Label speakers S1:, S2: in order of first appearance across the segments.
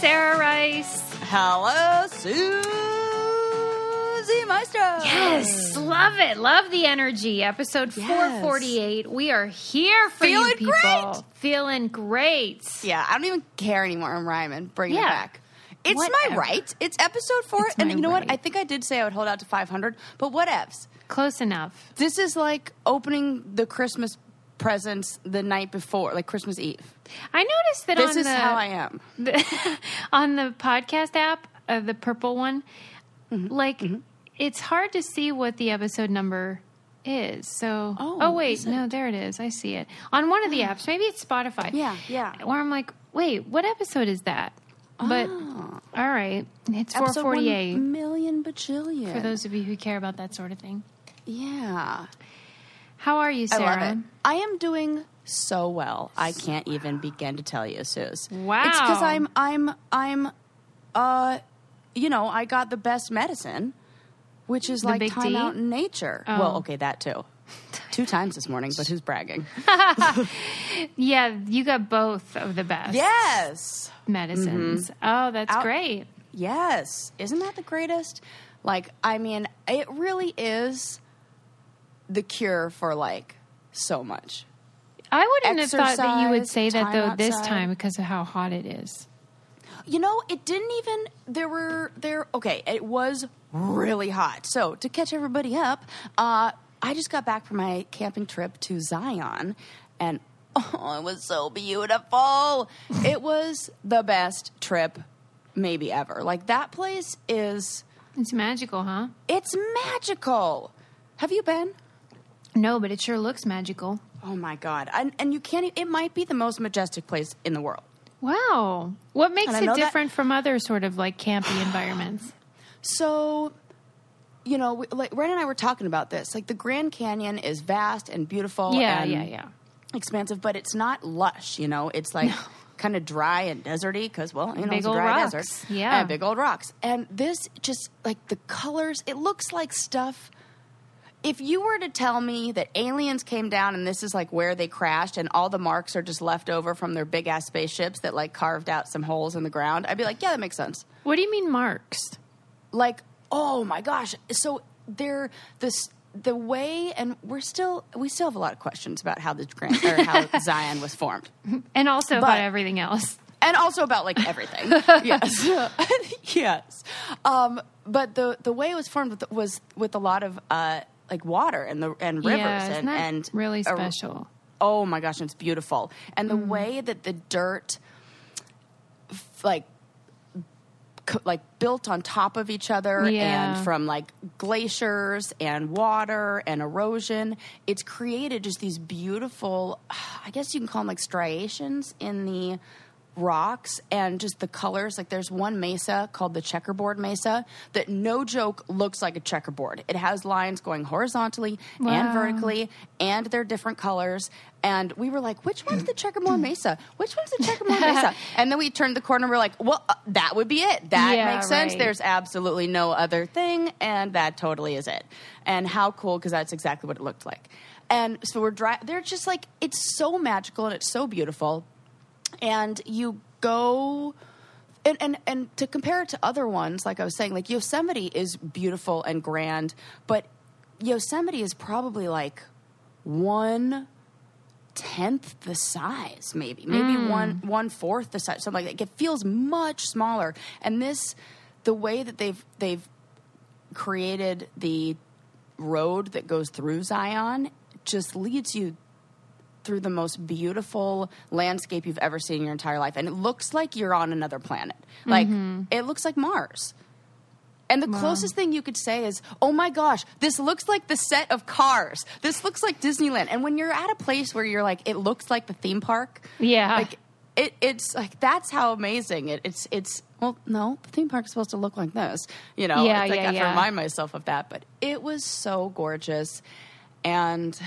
S1: Sarah Rice.
S2: Hello, Susie Meister.
S1: Yes, love it. Love the energy. Episode
S2: Yes.
S1: 448. We are here for
S2: Feeling
S1: you people.
S2: great.
S1: Feeling great.
S2: Yeah, I don't even care anymore. I'm rhyming. Bring it back. It's my right. It's episode four.
S1: It's
S2: and you know what? I think I did say I would hold out to 500, but whatevs.
S1: Close enough.
S2: This is like opening the Christmas presents the night before, like Christmas Eve.
S1: I noticed that
S2: This
S1: on
S2: is
S1: the
S2: how I am.
S1: on the podcast app, uh, the purple one,
S2: Mm-hmm.
S1: like it's hard to see what the episode number is. So,
S2: Oh,
S1: wait, no, there it is. I see it on one of the apps. Maybe it's Spotify.
S2: Yeah, yeah.
S1: Where I'm like, wait, what episode is that? But all right, it's
S2: Ah. Episode
S1: 448
S2: bajillion.
S1: for those of you who care about that sort of thing.
S2: Yeah.
S1: How are you,
S2: I
S1: Sarah?
S2: love it. I am doing so well. I can't even begin to tell you, Suze.
S1: Wow.
S2: It's because I'm I'm I'm uh you know, I got the best medicine, which is
S1: The
S2: like
S1: big
S2: time
S1: D?
S2: out in nature.
S1: Oh.
S2: Well, okay, that too. Two times this morning, but who's bragging?
S1: Yeah, you got both of the best
S2: yes.
S1: medicines. Oh, that's
S2: Mm-hmm. Out-
S1: great.
S2: Yes. Isn't that the greatest? Like, I mean, it really is the cure for like so much.
S1: I wouldn't have thought that you would say that though this
S2: outside.
S1: time because of how hot it is.
S2: You know, it didn't even. There were there. Okay, it was really hot. So to catch everybody up, uh, I just got back from my camping trip to Zion, and oh, it was so beautiful. it was the best trip maybe ever. Like that place is.
S1: It's magical, huh?
S2: It's magical. Have you been?
S1: No, but it sure looks magical.
S2: Oh my god! And, and you can't. It might be the most majestic place in the world.
S1: Wow. What makes it
S2: know that-
S1: different from other sort of like campy environments?
S2: So, you know, we, like Ren and I were talking about this. Like the Grand Canyon is vast and beautiful.
S1: Yeah,
S2: and
S1: yeah, yeah.
S2: Expansive, but it's not lush. You know, it's like kind of dry and deserty because, well, you know,
S1: Big
S2: it's a dry
S1: rocks.
S2: desert.
S1: Yeah.
S2: and big old rocks. And this just like the colors. It looks like stuff. If you were to tell me that aliens came down and this is like where they crashed and all the marks are just left over from their big ass spaceships that like carved out some holes in the ground, I'd be like, yeah, that makes sense.
S1: What do you mean marks?
S2: like oh my gosh. So they're this the way and we're still we still have a lot of questions about how the grand or how zion was formed.
S1: And also
S2: But-
S1: about everything else.
S2: and also about like everything. Yes. Yes. Um, but the the way it was formed with, was with a lot of uh, like water and the and rivers
S1: yeah,
S2: and and
S1: really
S2: a-
S1: special.
S2: oh my gosh it's beautiful and the mm. way that the dirt like like built on top of each other
S1: Yeah.
S2: and from like glaciers and water and erosion it's created just these beautiful i guess you can call them like striations in the rocks and just the colors. Like there's one mesa called the checkerboard mesa that no joke looks like a checkerboard. It has lines going horizontally and vertically and they're different colors. And we were like which one's the checkerboard mesa? Which one's the checkerboard mesa? And then we turned the corner and we're like well uh, that would be it. That
S1: Yeah,
S2: makes sense.
S1: right.
S2: there's absolutely no other thing and that totally is it. And how cool because that's exactly what it looked like. And so we're driving they're just like it's so magical and it's so beautiful and you go and, and and to compare it to other ones like i was saying like yosemite is beautiful and grand but yosemite is probably like one tenth the size maybe. Maybe mm. one one fourth the size something like that. It feels much smaller. And this the way that they've they've created the road that goes through zion just leads you through the most beautiful landscape you've ever seen in your entire life. And it looks like you're on another planet. Like, mm-hmm. it looks like Mars. And the closest thing you could say is, oh my gosh, this looks like the set of cars. This looks like Disneyland. And when you're at a place where you're like, it looks like the theme park.
S1: Yeah.
S2: Like, it, it's like, that's how amazing it, it's, it's, well, no, the theme park is supposed to look like this. You know,
S1: Yeah,
S2: it's like
S1: yeah,
S2: I have
S1: yeah.
S2: to remind myself of that. But it was so gorgeous. And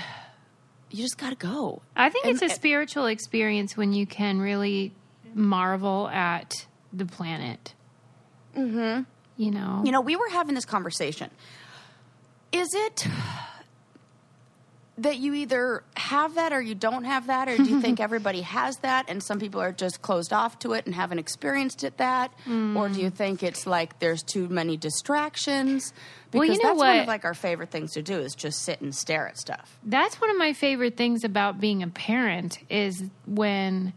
S2: you just got to go.
S1: I think it's a
S2: And-
S1: spiritual experience when you can really marvel at the planet. Mm-hmm. You know?
S2: You know, we were having this conversation. Is it that you either have that or you don't have that, or do you think everybody has that and some people are just closed off to it and haven't experienced it that, or do you hmm. think it's like there's too many distractions? Because
S1: Well, you know
S2: that's one of like our favorite things to do is just sit and stare at stuff.
S1: That's one of my favorite things about being a parent is when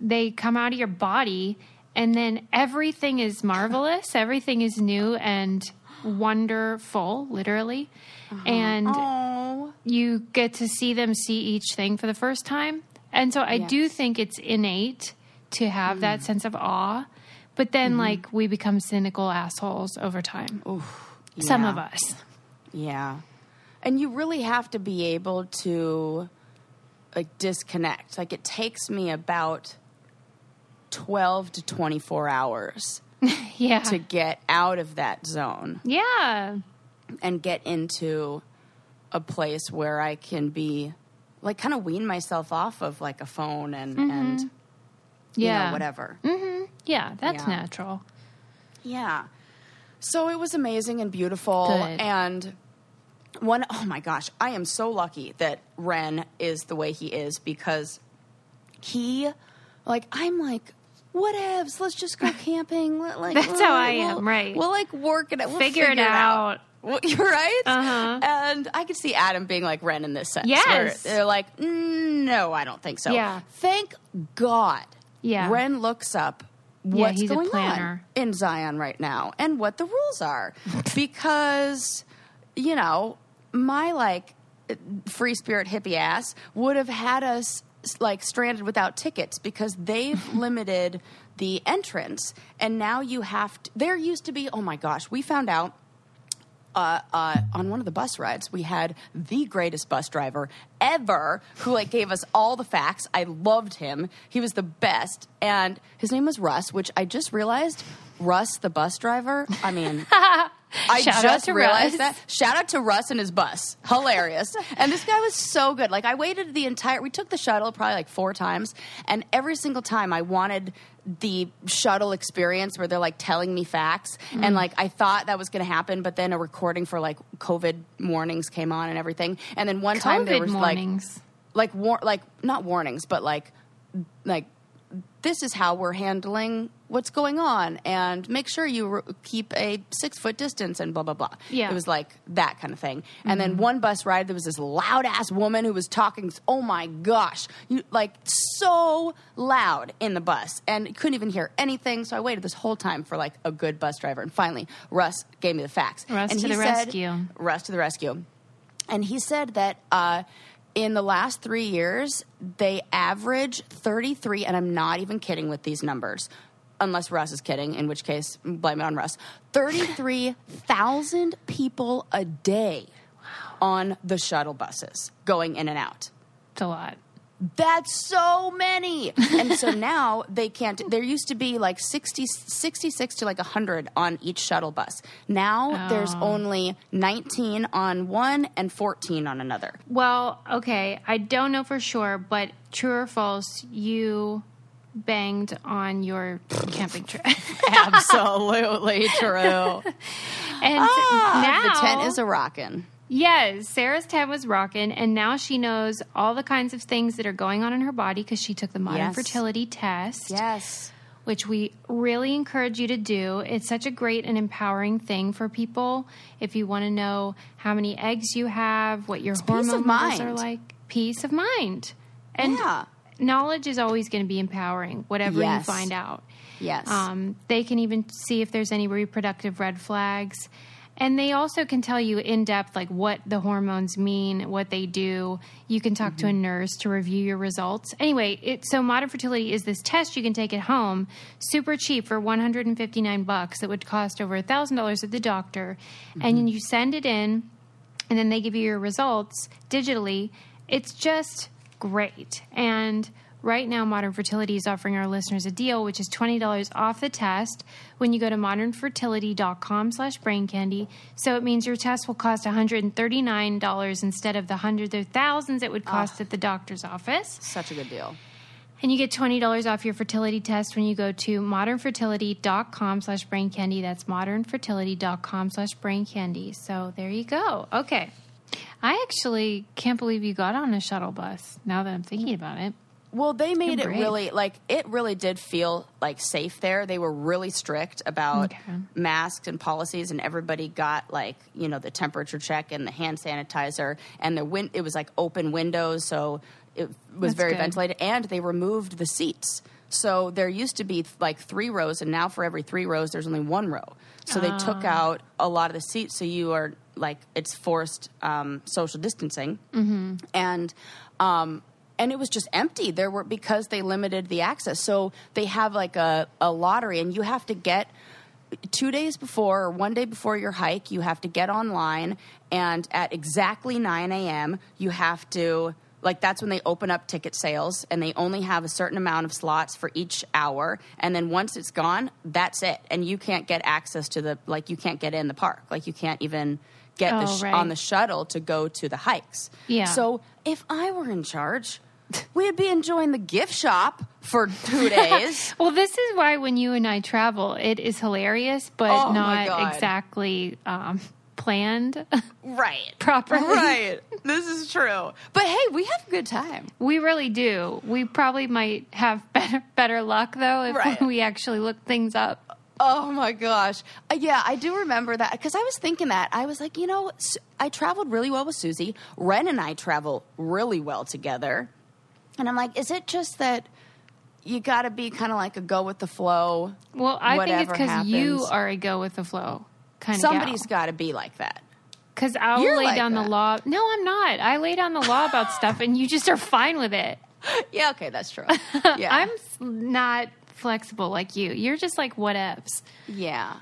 S1: they come out of your body and then everything is marvelous, everything is new and wonderful, literally. Uh-huh. And
S2: Oh,
S1: you get to see them see each thing for the first time. And so I do think it's innate to have that hmm. sense of awe. But then, mm-hmm. like, we become cynical assholes over time. Some
S2: yeah.
S1: of us.
S2: Yeah. And you really have to be able to like disconnect. Like it takes me about 12 to 24 hours
S1: Yeah.
S2: to get out of that zone
S1: yeah.
S2: and get into a place where I can be like kind of wean myself off of like a phone and mm-hmm. and you
S1: Yeah.
S2: know whatever. Mm-hmm.
S1: Yeah, that's
S2: Yeah.
S1: natural.
S2: Yeah. So it was amazing and beautiful.
S1: Good.
S2: And one, oh my gosh, I am so lucky that Ren is the way he is because he, like, I'm like, whatevs, let's just go camping. Like,
S1: That's how I
S2: we'll-
S1: am, right.
S2: We'll like work it out. We'll
S1: Figure it out.
S2: Well, You're right.
S1: Uh-huh.
S2: And I could see Adam being like Ren in this sense.
S1: Yes.
S2: they're like, "Mm, no, I don't think so.
S1: Yeah.
S2: Thank God.
S1: Yeah.
S2: Ren looks up
S1: Yeah,
S2: what's
S1: he's a
S2: going on in Zion right now and what the rules are. because, you know, my like free spirit hippie ass would have had us like stranded without tickets because they've limited the entrance and now you have to there used to be oh my gosh we found out uh, uh, on one of the bus rides, we had the greatest bus driver ever who like gave us all the facts. I loved him. He was the best, and his name was Russ, which I just realized. Russ, the bus driver. I mean, I
S1: Shout
S2: just realized
S1: Russ.
S2: that. Shout out to Russ and his bus. Hilarious. and this guy was so good. Like I waited the entire we took the shuttle probably like four times and every single time I wanted the shuttle experience where they're like telling me facts
S1: Mm.
S2: and like I thought that was going to happen but then a recording for like COVID warnings came on and everything. And then one time there was
S1: mornings.
S2: like like war- like not warnings but like like this is how we're handling what's going on and make sure you re- keep a six foot distance and blah blah blah.
S1: Yeah.
S2: it was like that kind of thing. And then one bus ride there was this loud ass woman who was talking oh my gosh you, like so loud in the bus and couldn't even hear anything. So i waited this whole time for like a good bus driver and finally russ gave me the facts.
S1: Russ
S2: and
S1: to
S2: he
S1: the
S2: said-
S1: rescue.
S2: russ to the rescue. And he said that uh, in the last three years, they average 33, and I'm not even kidding with these numbers, unless Russ is kidding, in which case, blame it on Russ. 33,000 people a day on the shuttle buses going in and out.
S1: It's a lot.
S2: That's so many. and so now they can't. There used to be like 60, 66 to like 100 on each shuttle bus. Now there's
S1: Oh.
S2: only 19 on one and 14 on another.
S1: Well, okay. I don't know for sure, but true or false, you banged on your camping trip.
S2: Absolutely true.
S1: And
S2: Ah,
S1: now
S2: the tent is a rockin'.
S1: Yes, Sarah's tent was rocking, and now she knows all the kinds of things that are going on in her body because she took the modern
S2: Yes.
S1: fertility test,
S2: Yes.
S1: which we really encourage you to do. It's such a great and empowering thing for people. If you want to know how many eggs you have, what your
S2: peace
S1: hormone levels are like, peace of mind. And
S2: Yeah.
S1: knowledge is always going to be empowering, whatever
S2: Yes.
S1: you find out.
S2: Yes.
S1: Um, they can even see if there's any reproductive red flags. And they also can tell you in depth, like what the hormones mean, what they do. You can talk to a
S2: Mm-hmm.
S1: nurse to review your results. Anyway, it, so modern fertility is this test you can take at home, super cheap for 159 bucks. It would cost over a thousand dollars at the doctor,
S2: Mm-hmm.
S1: and you send it in, and then they give you your results digitally. It's just great. And right now, Modern Fertility is offering our listeners a deal, which is $20 off the test when you go to modernfertility.com slash brain candy. So it means your test will cost $139 instead of the hundreds or thousands it would cost ah. at the doctor's office.
S2: Such a good deal.
S1: And you get $20 off your fertility test when you go to modernfertility.com slash brain candy. That's modernfertility.com slash brain candy. So there you go. Okay. I actually can't believe you got on a shuttle bus. Now that I'm thinking about it.
S2: Well, they made it really like it really did feel like safe there. They were really strict about
S1: Okay.
S2: masks and policies, and everybody got like you know the temperature check and the hand sanitizer, and the win- it was like open windows, so it was
S1: That's
S2: very
S1: good.
S2: ventilated. And they removed the seats, so there used to be like three rows, and now for every three rows, there's only one row. So they took
S1: Ah.
S2: out a lot of the seats, so you are like it's forced um, social distancing
S1: Mm-hmm.
S2: and um, and it was just empty. There were because they limited the access. So they have like a, a lottery, and you have to get two days before or one day before your hike. You have to get online, and at exactly nine a.m. you have to. Like that's when they open up ticket sales, and they only have a certain amount of slots for each hour. And then once it's gone, that's it, and you can't get access to the like you can't get in the park, like you can't even get the
S1: Oh,
S2: sh-
S1: right.
S2: on the shuttle to go to the hikes.
S1: Yeah.
S2: So if I were in charge, we'd be enjoying the gift shop for two days.
S1: Well, this is why when you and I travel, it is hilarious, but
S2: Oh,
S1: not exactly um, planned
S2: right.
S1: properly.
S2: Right. This is true. But hey, we have a good time.
S1: We really do. We probably might have better better luck though if
S2: Right.
S1: we actually look things up.
S2: Oh my gosh. Uh, yeah, I do remember that because I was thinking that. I was like, you know, I traveled really well with Susie. Ren and I travel really well together. And I'm like, is it just that you got to be kind of like a go with the flow?
S1: Well, I think it's because you are a go with the flow kind
S2: Somebody's
S1: of Somebody's
S2: got to be like that.
S1: Because I'll
S2: You're
S1: lay
S2: like
S1: down
S2: that.
S1: the law. No, I'm not. I lay down the law about stuff, and you just are fine with it.
S2: Yeah, okay, that's true. Yeah.
S1: I'm not flexible like you. You're just like whatevs.
S2: Yeah.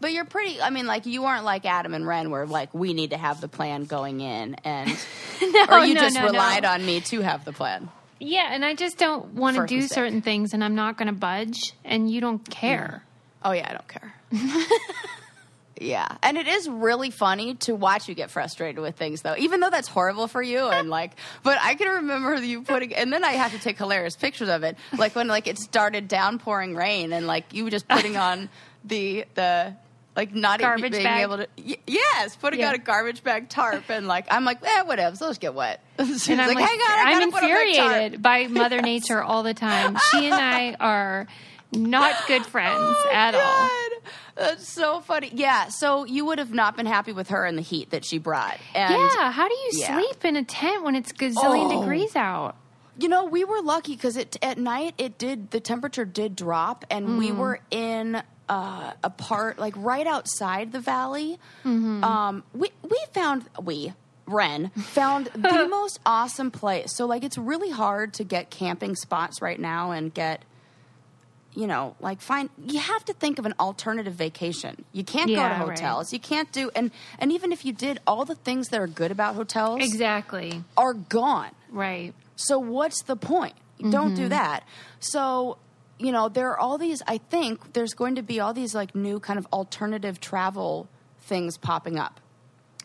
S2: But you're pretty, I mean, like, you aren't like Adam and Ren where, like, we need to have the plan going in, and,
S1: No,
S2: or you
S1: no,
S2: just
S1: no,
S2: relied on me to have the plan.
S1: Yeah, and I just don't want to do certain things, and I'm not going to budge, and you don't care. Mm.
S2: Oh, yeah, I don't care. yeah. And it is really funny to watch you get frustrated with things, though, even though that's horrible for you. And, like, but I can remember you putting, and then I have to take hilarious pictures of it. Like, when, like, it started downpouring rain, and, like, you were just putting on the, the, like not even
S1: Garbage
S2: being
S1: bag?
S2: able to y- yes putting
S1: Yeah.
S2: out a garbage bag tarp and like I'm like eh whatever so let's get wet She's
S1: and I'm
S2: like,
S1: like,
S2: hang on I
S1: I'm
S2: gotta put on tarp."
S1: infuriated by Mother Nature all the time. She and I are not good friends
S2: Oh,
S1: at all.
S2: That's so funny. Yeah, so you would have not been happy with her and the heat that she brought. And
S1: Yeah, how do you
S2: Yeah.
S1: sleep in a tent when it's gazillion
S2: Oh.
S1: degrees out?
S2: you know, we were lucky because it at night it did the temperature did drop, and
S1: Mm.
S2: we were in uh, a part like right outside the valley.
S1: Mm-hmm.
S2: Um, we we found we. Ren found the most awesome place. So like it's really hard to get camping spots right now and get you know, like find you have to think of an alternative vacation. You can't go to
S1: Yeah, right.
S2: hotels. You can't do and and even if you did all the things that are good about hotels
S1: Exactly.
S2: are gone.
S1: Right.
S2: So what's the point? Don't do that. So, you know, there are all these I think there's going to be all these like new kind of alternative travel things popping up.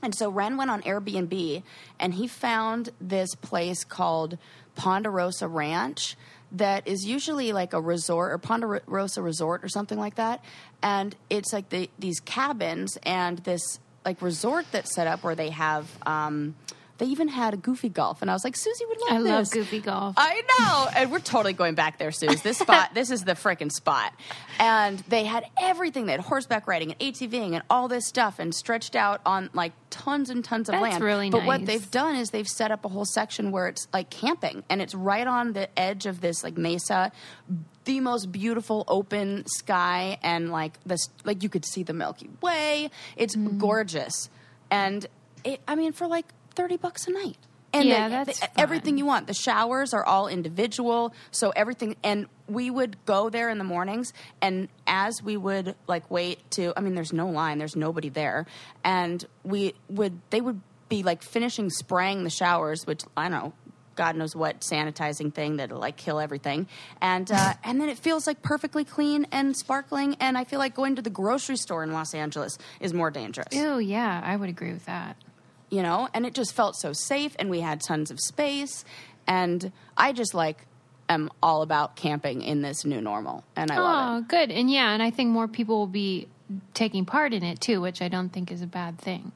S2: And so Ren went on Airbnb and he found this place called Ponderosa Ranch that is usually like a resort or Ponderosa Resort or something like that. And it's like the, these cabins and this like resort that's set up where they have, um, they even had a goofy golf. And I was like, Susie would love
S1: I
S2: this.
S1: I love goofy golf.
S2: I know. And we're totally going back there, Susie. This spot, this is the frickin' spot. And they had everything. They had horseback riding and ATVing and all this stuff and stretched out on like tons and tons of
S1: That's
S2: land.
S1: really
S2: but what they've done is they've set up a whole section where it's like camping and it's right on the edge of this like mesa. The most beautiful open sky and like this, like you could see the Milky Way. It's
S1: Mm.
S2: gorgeous. And it, I mean, for like 30 bucks a night. And
S1: Yeah,
S2: the-
S1: that's
S2: the- everything you want. The showers are all individual, so everything. And we would go there in the mornings, and as we would like wait to, I mean, there's no line, there's nobody there, and we would, they would be like finishing spraying the showers, which I don't know. God knows what sanitizing thing that'll like kill everything, and uh, and then it feels like perfectly clean and sparkling. And I feel like going to the grocery store in Los Angeles is more dangerous
S1: Ew, yeah, I would agree with that.
S2: You know, and it just felt so safe, and we had tons of space, and I just like am all about camping in this new normal, and I love it.
S1: Oh, good. And yeah, and I think more people will be taking part in it too, which I don't think is a bad thing.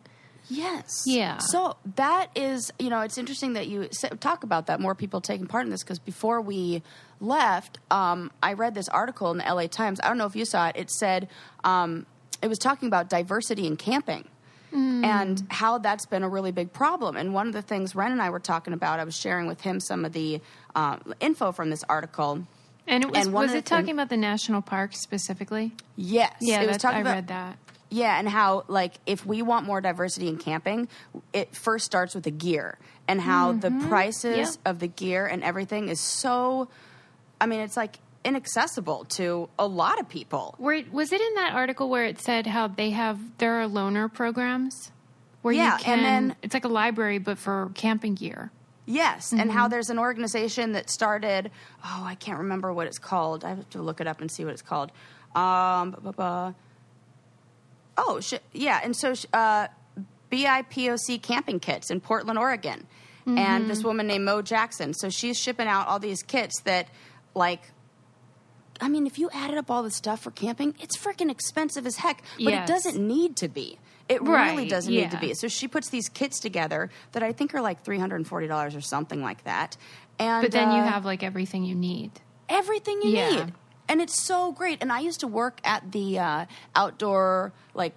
S2: Yes.
S1: Yeah.
S2: So that is, you know, it's interesting that you talk about that. More people taking part in this because before we left, um, I read this article in the LA Times. I don't know if you saw it. It said um, it was talking about diversity in camping. And how that's been a really big problem. And one of the things Ren and I were talking about, I was sharing with him some of the uh, info from this article.
S1: And it was
S2: And
S1: was it talking
S2: thing-
S1: about the national parks specifically?
S2: Yes,
S1: Yeah,
S2: it was talking
S1: I
S2: about
S1: read that.
S2: Yeah, and how like if we want more diversity in camping, it first starts with the gear and how the prices of the gear and everything is so I mean, it's like inaccessible to a lot of people.
S1: Where was it in that article where it said how they have there are loaner programs where
S2: Yeah,
S1: you
S2: and
S1: can
S2: then-
S1: it's like a library but for camping gear.
S2: Yes, and how there's an organization that started. Oh, I can't remember what it's called. I have to look it up and see what it's called. Um, oh, sh- yeah, and so sh- uh, BIPOC camping kits in Portland, Oregon, and this woman named Mo Jackson. So she's shipping out all these kits that, like, I mean, if you added up all the stuff for camping, it's freaking expensive as heck. But
S1: Yes.
S2: it doesn't need to be. It really doesn't need to be. So she puts these kits together that I think are like three hundred and forty dollars or something like that. And
S1: But then you
S2: uh,
S1: have like everything you need.
S2: everything you
S1: Yeah.
S2: need, and it's so great. And I used to work at the uh, outdoor like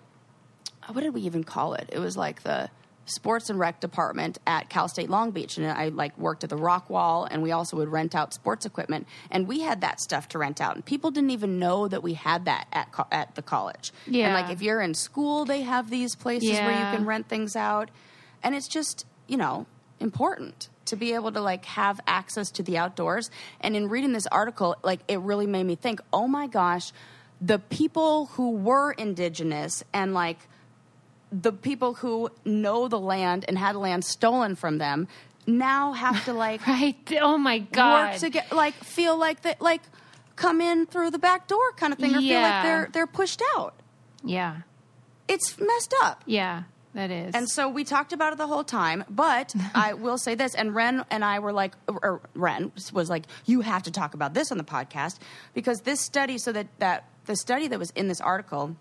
S2: what did we even call it? It was like the sports and rec department at Cal State Long Beach, and I like worked at the rock wall, and we also would rent out sports equipment, and we had that stuff to rent out, and people didn't even know that we had that at co- at the college. Yeah, and
S1: Yeah.
S2: like if you're in school, they have these places where you can rent things out, and it's just you know important to be able to like have access to the outdoors. And in reading this article, like it really made me think, oh my gosh, the people who were indigenous and like the people who know the land and had land stolen from them now have to like
S1: Right? Oh my god.
S2: work to get like feel like that like come in through the back door kind of thing or feel like they're they're pushed out.
S1: yeah.
S2: It's messed up.
S1: Yeah, that is.
S2: And so we talked about it the whole time, but I will say this, and Ren and I were like, or Ren was like, you have to talk about this on the podcast because this study, so that that the study that was in this article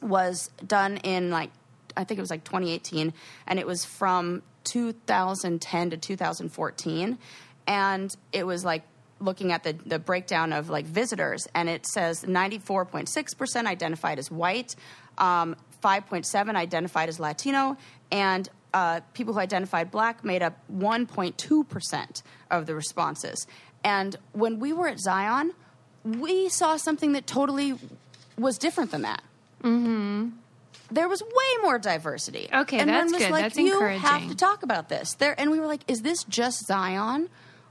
S2: was done in like I think it was like 2018, and it was from 2010 to 2014, and it was like looking at the, the breakdown of like visitors, and it says 94.6% identified as white, um, 5.7 identified as Latino, and uh, people who identified black made up 1.2% of the responses. And when we were at Zion, we saw something that totally was different than that. Mm-hmm. There was way more diversity.
S1: Okay,
S2: and
S1: that's
S2: was
S1: good.
S2: like,
S1: That's
S2: you have
S1: encouraging."
S2: to talk about this. There, and we were like, is this just Zion,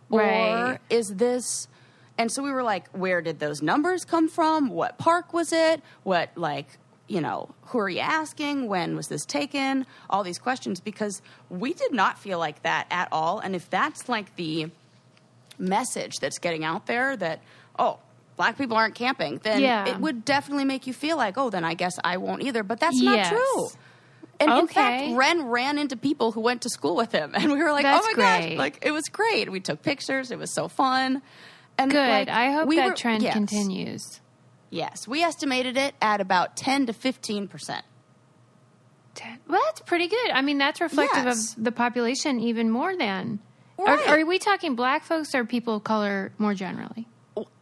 S2: or
S1: Right.
S2: is this? And so we were like, where did those numbers come from? What park was it? What like you know, who are you asking? When was this taken? All these questions because we did not feel like that at all. And if that's like the message that's getting out there that oh black people aren't camping then
S1: Yeah.
S2: it would definitely make you feel like oh then i guess i won't either but that's
S1: Yes.
S2: not true and in fact ren ran into people who went to school with him and we were like
S1: That's
S2: oh my gosh like it was great we took pictures it was so fun and
S1: good.
S2: like,
S1: I hope
S2: we
S1: that
S2: were-
S1: trend
S2: yes.
S1: continues.
S2: yes we estimated it at about 10 to 15 percent
S1: Ten- Well, that's pretty good. I mean, that's reflective
S2: Yes.
S1: of the population even more than.
S2: Right.
S1: Are, are we talking black folks or people of color more generally?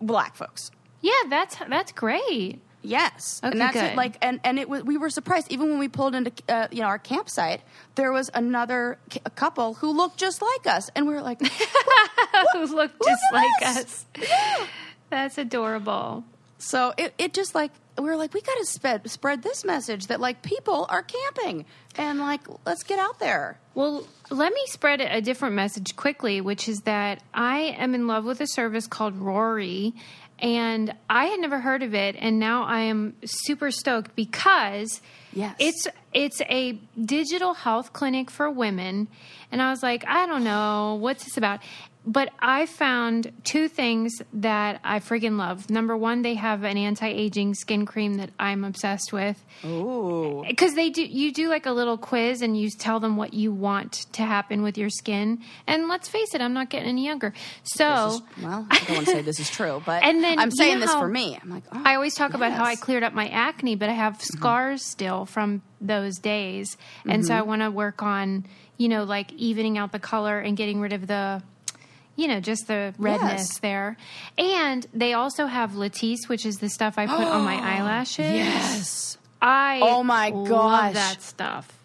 S2: Black folks
S1: Yeah, that's that's great.
S2: Yes,
S1: Okay,
S2: and that's
S1: good.
S2: it. Like, and and it was we were surprised even when we pulled into uh, you know our campsite. There was another c- couple who looked just like us, and we were like,
S1: Who look just like
S2: this.
S1: us. That's adorable.
S2: so it it just like we were like, we got to spread spread this message that like people are camping, and like let's get out there.
S1: Well, let me spread a different message quickly, which is that I am in love with a service called Rory, and I had never heard of it, and now I am super stoked because
S2: Yes.
S1: it's it's a digital health clinic for women, and I was like, I don't know what's this about, but I found two things that I friggin' love. Number one, they have an anti-aging skin cream that I'm obsessed with.
S2: Ooh.
S1: because they do you do like a little quiz and you tell them what you want to happen with your skin and let's face it i'm not getting any younger so
S2: is- well, I don't want to say this is true, but
S1: And then,
S2: I'm
S1: you
S2: saying
S1: know
S2: this for me. I'm like, oh,
S1: i always talk about how i.
S2: Mm-hmm.
S1: cleared up my acne but i have scars still from those days and so i want to work on you know like evening out the color and getting rid of the you know just the redness
S2: Yes.
S1: there and they also have latisse which is the stuff i put on my eyelashes
S2: Yes.
S1: i
S2: Oh my
S1: love
S2: gosh.
S1: that stuff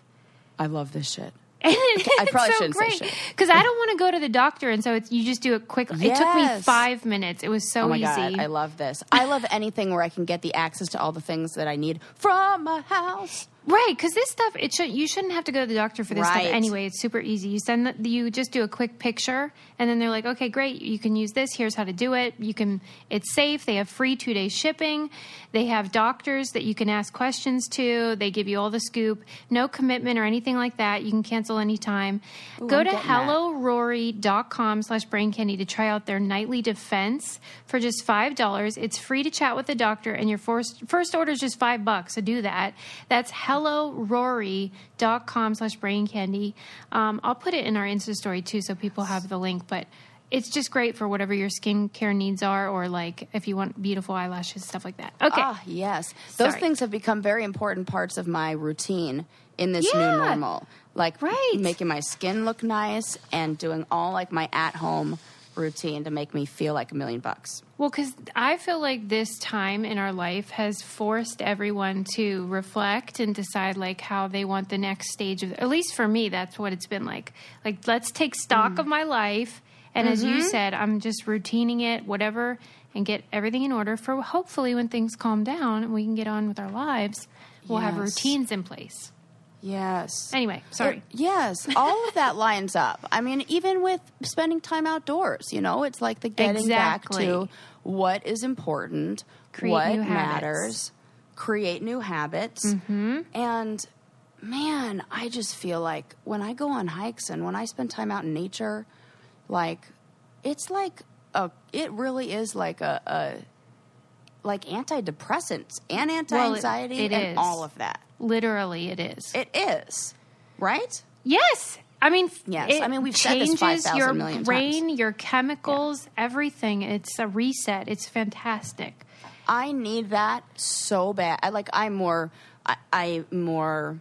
S2: I love this shit. I probably
S1: so
S2: shouldn't say
S1: great
S2: shit.
S1: because I don't want to go to the doctor, and so it's you just do it quick. It took me five minutes. It was so
S2: Oh my
S1: easy.
S2: god, I love this. I love anything where I can get the access to all the things that I need from my house.
S1: Right, because this stuff it should you shouldn't have to go to the doctor for this
S2: Right.
S1: stuff anyway. It's super easy. You send the, you just do a quick picture, and then they're like, okay, great, you can use this. Here's how to do it. You can. It's safe. They have free two day shipping. They have doctors that you can ask questions to. They give you all the scoop. No commitment or anything like that. You can cancel anytime. go
S2: I'm
S1: to hellorory.com slash brain candy to try out their nightly defense for just five dollars. It's free to chat with the doctor, and your first first order is just five bucks. So do that. That's hellorory.com slash brain candy. Um, I'll put it in our Insta story too, so people have the link. But it's just great for whatever your skincare needs are, or like if you want beautiful eyelashes, stuff like that. Okay.
S2: Ah, yes. Those
S1: Sorry.
S2: things have become very important parts of my routine in this
S1: Yeah.
S2: new normal. Like
S1: Right.
S2: making my skin look nice and doing all like my at home routine to make me feel like a million bucks.
S1: Well, because I feel like this time in our life has forced everyone to reflect and decide like how they want the next stage of. At least for me, that's what it's been like. Like, let's take stock
S2: Mm.
S1: of my life, and as
S2: Mm-hmm.
S1: you said, I'm just routining it, whatever, and get everything in order for hopefully when things calm down and we can get on with our lives, we'll have routines in place.
S2: Yes.
S1: Anyway, sorry.
S2: It- yes, all of that lines up. I mean, even with spending time outdoors, you know, it's like the getting
S1: Exactly.
S2: back to what is important,
S1: Create
S2: what matters, create new habits.
S1: Mm-hmm.
S2: And man, I just feel like when I go on hikes and when I spend time out in nature, like it's like a it really is like a, a like antidepressants and anti-anxiety
S1: it
S2: and
S1: is.
S2: all of that.
S1: Literally, it is.
S2: It is. Right?
S1: Yes. I mean,
S2: Yes. I mean, we've said this
S1: changes
S2: 5,000
S1: your
S2: million times.
S1: brain, your chemicals, everything. It's a reset. It's fantastic.
S2: I need that so bad. I like. I'm more. I, I more.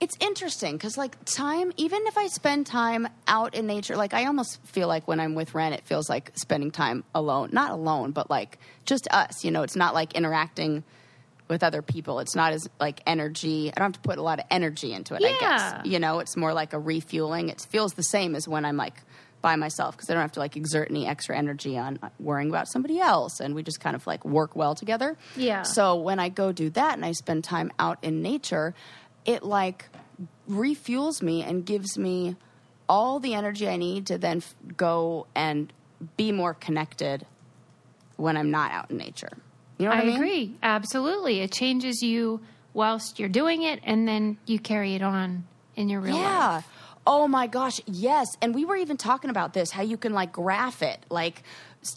S2: It's interesting because like time. Even if I spend time out in nature, like I almost feel like when I'm with Ren, it feels like spending time alone. Not alone, but like just us. You know, it's not like interacting with other people. It's not as like energy. I don't have to put a lot of energy into it. I
S1: Yeah.
S2: guess you know, it's more like a refueling. It feels the same as when I'm like by myself because I don't have to like exert any extra energy on worrying about somebody else, and we just kind of like work well together.
S1: Yeah.
S2: So when I go do that and I spend time out in nature, it like refuels me and gives me all the energy I need to then f- go and be more connected when I'm not out in nature. You know
S1: I
S2: I, mean?
S1: agree. Absolutely. It changes you whilst you're doing it, and then you carry it on in your real life.
S2: Yeah.
S1: life.
S2: Oh my gosh, yes. And we were even talking about this how you can like graph it. Like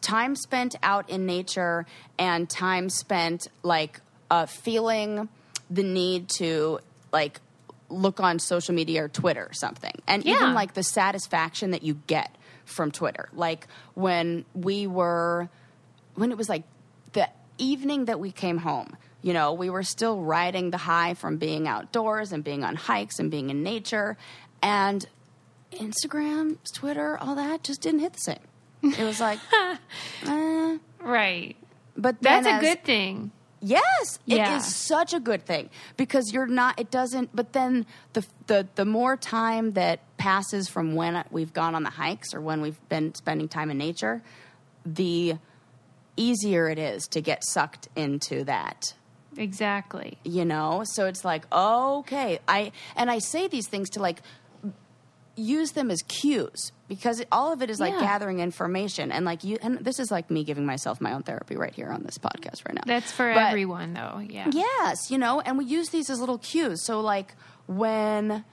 S2: time spent out in nature and time spent like uh, feeling the need to like look on social media or Twitter or something. And
S1: Yeah.
S2: even like the satisfaction that you get from Twitter. Like when we were when it was like the evening that we came home, you know, we were still riding the high from being outdoors and being on hikes and being in nature. And Instagram, Twitter, all that just didn't hit the same. It was like, eh.
S1: Right.
S2: but
S1: That's a
S2: as-
S1: good thing.
S2: Yes, it is such a good thing because you're not. It doesn't. But then the the the more time that passes from when we've gone on the hikes or when we've been spending time in nature, the easier it is to get sucked into that.
S1: Exactly.
S2: You know, so it's like okay, I and I say these things to like use them as cues because all of it is like
S1: Yeah.
S2: gathering information and like you and this is like me giving myself my own therapy right here on this podcast right now
S1: That's for
S2: But-
S1: everyone, though. Yeah.
S2: Yes, you know, and we use these as little cues. So, like, when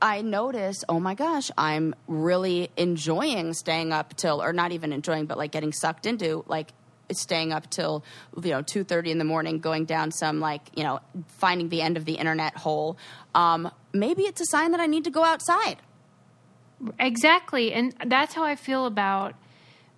S2: I notice, oh my gosh, I'm really enjoying staying up till, or not even enjoying, but like getting sucked into like staying up till you know two thirty in the morning, going down some like you know finding the end of the internet hole. Um, maybe it's a sign that I need to go outside.
S1: Exactly. And that's how I feel about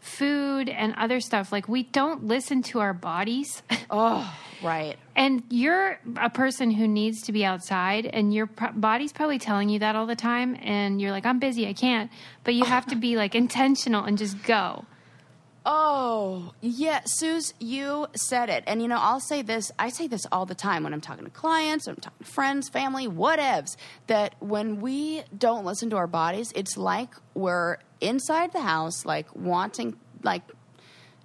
S1: food and other stuff. Like, we don't listen to our bodies.
S2: Oh, right.
S1: and you're a person who needs to be outside, and your pro- body's probably telling you that all the time. And you're like, I'm busy, I can't. But you have to be like intentional and just go.
S2: Oh, yeah, Suze, you said it. And you know, I'll say this, I say this all the time when I'm talking to clients, when I'm talking to friends, family, whatevs, that when we don't listen to our bodies, it's like we're inside the house, like wanting, like,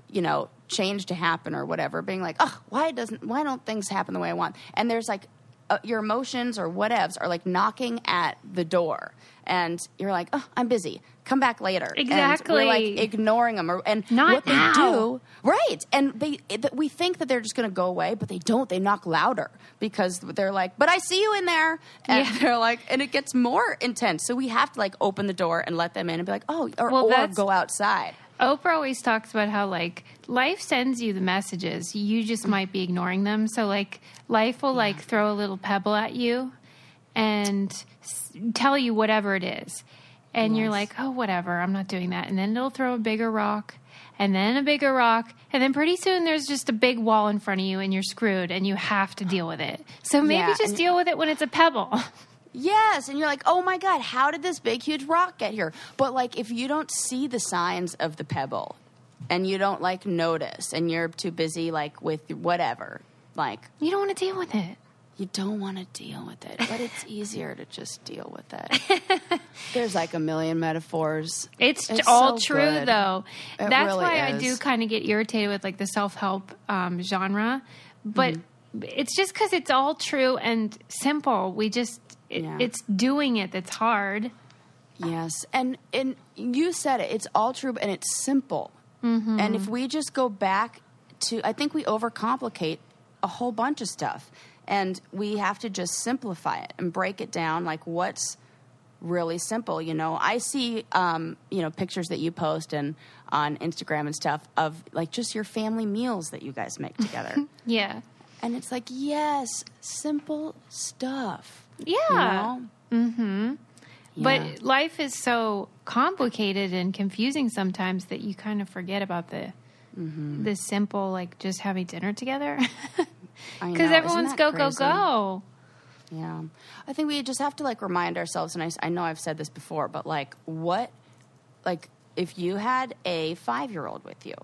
S2: you know, change to happen or whatever, being like, oh, why doesn't, why don't things happen the way I want? And there's like, uh, your emotions or whatevs are like knocking at the door. And you're like, oh, I'm busy. Come back later. And we're like ignoring them. Or, and
S1: Not
S2: what
S1: now.
S2: they do, right? And they, it, we think that they're just going to go away, but they don't. They knock louder because they're like, "But I see you in there," and
S1: Yeah.
S2: they're like, and it gets more intense. So we have to like open the door and let them in and be like, "Oh," or,
S1: Well,
S2: or go outside.
S1: Oprah always talks about how like life sends you the messages. You just might be ignoring them. So like life will like throw a little pebble at you and s- tell you whatever it is. And you're like, "Oh, whatever. I'm not doing that." And then it'll throw a bigger rock and then a bigger rock and then pretty soon there's just a big wall in front of you and you're screwed and you have to deal with it. So maybe
S2: Yeah,
S1: just
S2: and-
S1: deal with it when it's a pebble.
S2: Yes, and you're like, "Oh my god, how did this big huge rock get here?" But like if you don't see the signs of the pebble and you don't like notice and you're too busy like with whatever, like
S1: you don't want to deal with it.
S2: You don't want to deal with it, but it's easier to just deal with it. There's like a million metaphors.
S1: It's,
S2: It's
S1: all
S2: so
S1: true,
S2: good.
S1: though.
S2: It
S1: That's
S2: really
S1: why I do kind of get irritated with like the self help um, genre, but
S2: Mm-hmm.
S1: it's just because it's all true and simple. We just it,
S2: Yeah.
S1: it's doing it that's hard.
S2: Yes, and and you said it. It's all true, and it's simple.
S1: Mm-hmm.
S2: And if we just go back to, I think we overcomplicate a whole bunch of stuff, and we have to just simplify it and break it down. Like what's really simple. You know, I see, um, you know, pictures that you post and on Instagram and stuff of like just your family meals that you guys make together,
S1: Yeah,
S2: and it's like yes, simple stuff.
S1: yeah.
S2: You know?
S1: Mm-hmm.
S2: Yeah.
S1: But life is so complicated and confusing sometimes that you kind of forget about the
S2: Mm-hmm.
S1: the simple, like just having dinner together. Because everyone's go go
S2: crazy?
S1: go.
S2: Yeah. I think we just have to like remind ourselves, and I, I know I've said this before, but like, what, like, if you had a five year old with you,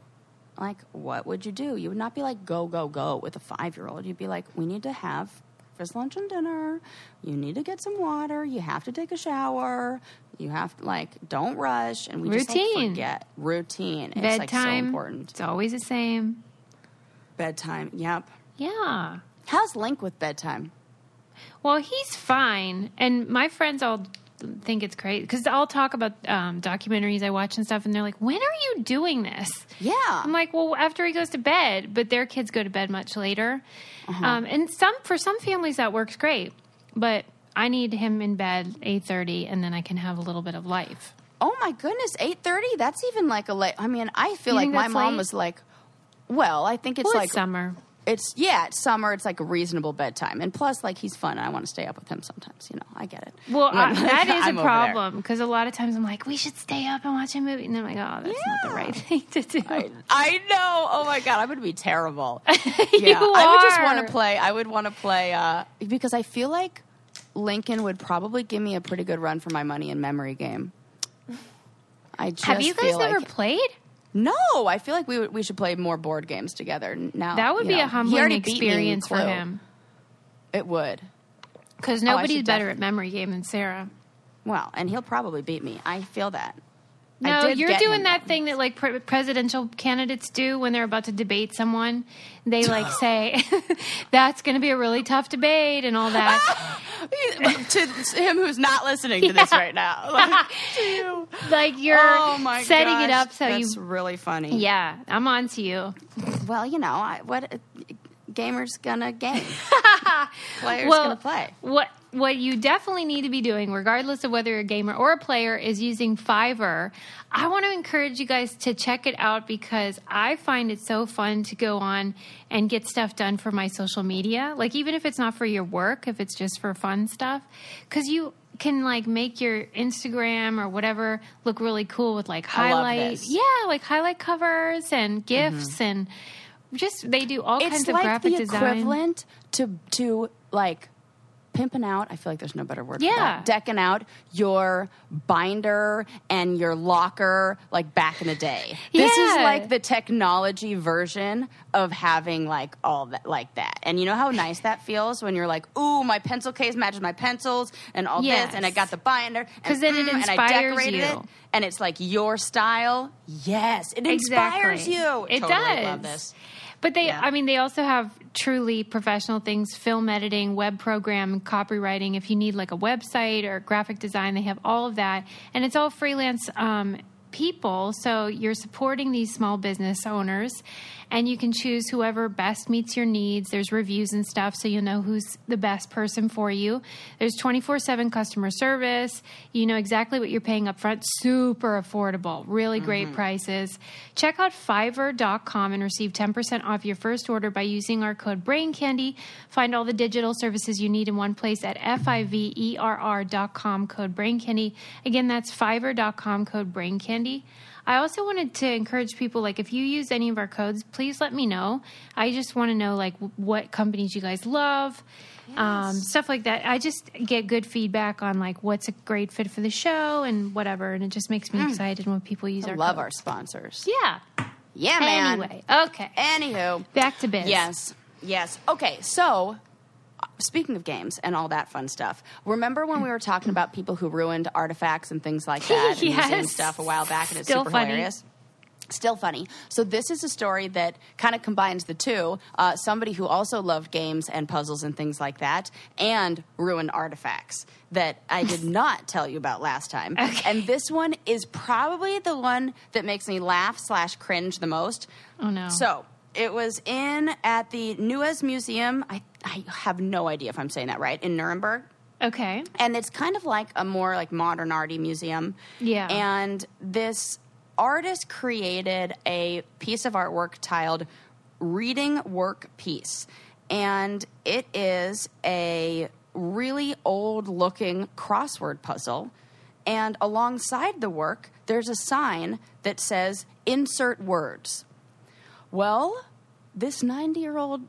S2: like, what would you do? You would not be like, go, go, go with a five year old. You'd be like, we need to have breakfast, lunch, and dinner. You need to get some water. You have to take a shower. You have to, like, don't rush. And we just like,
S1: Routine.
S2: forget routine. It's like so
S1: Bedtime.
S2: important.
S1: It's always the same.
S2: Bedtime. Yep.
S1: Yeah.
S2: How's Link with bedtime?
S1: Well, he's fine, and my friends all think it's crazy because I'll talk about um, documentaries I watch and stuff, and they're like, "When are you doing this?"
S2: Yeah.
S1: I'm like, "Well, after he goes to bed," but their kids go to bed much later,
S2: Uh-huh.
S1: um, and some for some families that works great, but I need him in bed eight thirty, and then I can have a little bit of life.
S2: Oh my goodness, eight thirty. That's even like a late. I mean, I feel
S1: You
S2: like my mom
S1: late?
S2: was like, well, I think it's
S1: Well,
S2: like
S1: it's summer.
S2: It's yeah, it's summer. It's like a reasonable bedtime, and plus, like he's fun, and I want to stay up with him sometimes. You know, I get it.
S1: Well, I,
S2: When-
S1: that is
S2: I'm
S1: a problem because a lot of times I'm like, we should stay up and watch a movie, and then I'm like, oh, that's not the right thing to do.
S2: I, I know. Oh my god, I would be terrible. Yeah, I would just want to play. I would want to play uh, because I feel like Lincoln would probably give me a pretty good run for my money in memory game. I just
S1: Have you guys
S2: feel
S1: ever
S2: like,
S1: played?
S2: No, I feel like we we should play more board games together now.
S1: That would be
S2: know.
S1: a humbling
S2: already beat me in
S1: experience for him
S2: It would.
S1: because
S2: Oh,
S1: nobody's
S2: should
S1: better at memory game than Sarah.
S2: Well, and he'll probably beat me. I feel that.
S1: No, you're doing that
S2: one.
S1: thing that like pre- presidential candidates do when they're about to debate someone. They like say, "That's going to be a really tough debate" and all that.
S2: to him who's not listening to this right now. Like, you.
S1: like you're
S2: oh
S1: setting it up so
S2: that's
S1: you.
S2: really funny.
S1: Yeah, I'm on to you.
S2: Well, you know, I, what uh, gamer's gonna game. Player's
S1: well,
S2: gonna play.
S1: What what you definitely need to be doing, regardless of whether you're a gamer or a player, is using Fiverr. I want to encourage you guys to check it out because I find it so fun to go on and get stuff done for my social media. Like even if it's not for your work, if it's just for fun stuff, because you can like make your Instagram or whatever look really cool with like
S2: I love
S1: highlight,
S2: this.
S1: yeah, like highlight covers and mm-hmm. gifs and just they do all
S2: It's
S1: kinds of
S2: like
S1: graphic
S2: the
S1: design.
S2: equivalent to to like pimping out. I feel like there's no better word. for
S1: Yeah.
S2: that. decking out your binder and your locker like back in the day. This is like the technology version of having like all that like that. And you know how nice that feels when you're like, ooh, my pencil case matches my pencils and all
S1: Yes.
S2: this, and I got the binder, and
S1: 'Cause then it
S2: mm, and I decorated
S1: you.
S2: it, and it's like your style. Yes, it inspires
S1: Exactly.
S2: you.
S1: It
S2: totally
S1: does.
S2: Love this.
S1: But they,
S2: Yeah.
S1: I mean, they also have truly professional things film editing, web program, copywriting. If you need like a website or graphic design, they have all of that. And it's all freelance um, people. So you're supporting these small business owners and you can choose whoever best meets your needs. There's reviews and stuff, so you'll know who's the best person for you. There's 24 7 customer service. You know exactly what you're paying up front. Super affordable, really great mm-hmm. prices. Check out fiverr.com and receive 10% off your first order by using our code BRAINCANDY. Find all the digital services you need in one place at fiverr.com, code BRAINCANDY. Again, that's fiverr.com, code BRAINCANDY. I also wanted to encourage people like if you use any of our codes, please let me know. I just want to know like w- what companies you guys love, um, stuff like that. I just get good feedback on like what's a great fit for the show and whatever, and it just makes me excited when people use
S2: I
S1: our
S2: love our sponsors.
S1: Yeah.
S2: Yeah, man.
S1: Anyway, okay.
S2: Anywho,
S1: Back to biz.
S2: yes, yes. Okay, so speaking of games and all that fun stuff, remember when we were talking about people who ruined artifacts and things like that, and museum stuff a while back, and it's
S1: Still
S2: super
S1: funny.
S2: hilarious. Still funny. So this is a story that kind of combines the two. Uh, somebody who also loved games and puzzles and things like that, and ruined artifacts that I did not tell you about last time.
S1: Okay.
S2: And this one is probably the one that makes me laugh slash cringe the most.
S1: Oh, no.
S2: So it was in at the Neues Museum. I, I have no idea if I'm saying that right in Nuremberg
S1: Okay.
S2: and it's kind of like a more like modern arty museum.
S1: Yeah.
S2: And this artist created a piece of artwork titled "Reading Work Piece," and it is a really old-looking crossword puzzle. And alongside the work, there's a sign that says "Insert words." Well, this 90 year old,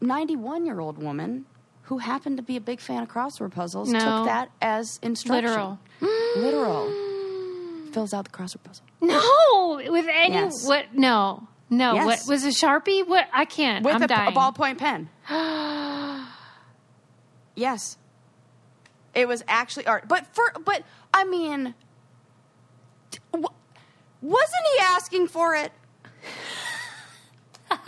S2: 91 year old woman who happened to be a big fan of crossword puzzles
S1: No.
S2: took that as instruction.
S1: Literal.
S2: Literal. Fills out the crossword puzzle.
S1: No, with any
S2: Yes.
S1: what? No, no.
S2: Yes.
S1: What was a sharpie? What? I can't.
S2: With
S1: I'm
S2: a,
S1: dying.
S2: a ballpoint pen. yes. It was actually art. But for, but, I mean, wasn't he asking for it?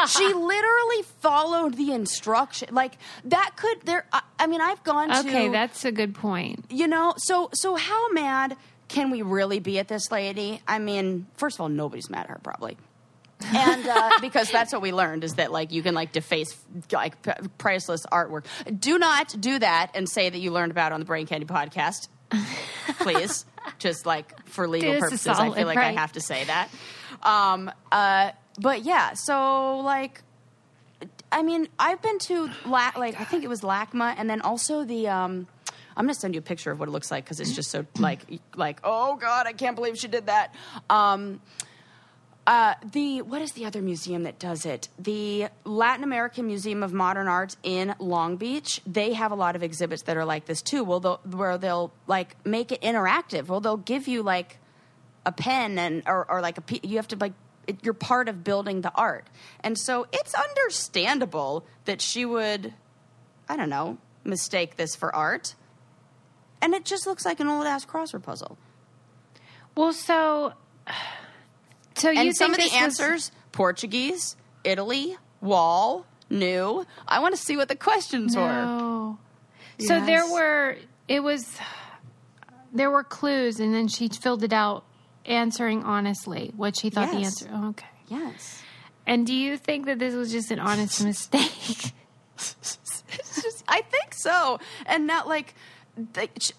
S2: She literally followed the instruction. Like, that could, there, I, I mean, I've gone to.
S1: Okay, that's a good point.
S2: you know so so how mad can we really be at this lady i mean first of all nobody's mad at her probably and uh, because that's what we learned is that like you can like deface like p- priceless artwork do not do that and say that you learned about on the brain candy podcast please just like for legal
S1: Do us a
S2: purposes i feel like i have to say that um, uh, but yeah so like I mean, I've been to La- like I think it was LACMA, and then also the. Um, I'm gonna send you a picture of what it looks like because it's just so like like oh god, I can't believe she did that. Um, uh, the what is the other museum that does it? The Latin American Museum of Modern Art in Long Beach. They have a lot of exhibits that are like this too. Well, they'll, where they'll like make it interactive. Well, they'll give you like a pen and or, or like a you have to like it, you're part of building the art. And so it's understandable that she would i don't know mistake this for art. And it just looks like an old ass crossword puzzle.
S1: Well, so so you
S2: and some of the
S1: this was-
S2: answers portuguese italy wall new. I want to see what the questions were.
S1: No. So there were it was there were clues and then she filled it out answering honestly what she thought the answer. oh, okay.
S2: yes
S1: And do you think that this was just an honest mistake?
S2: just, I think so. And now, like,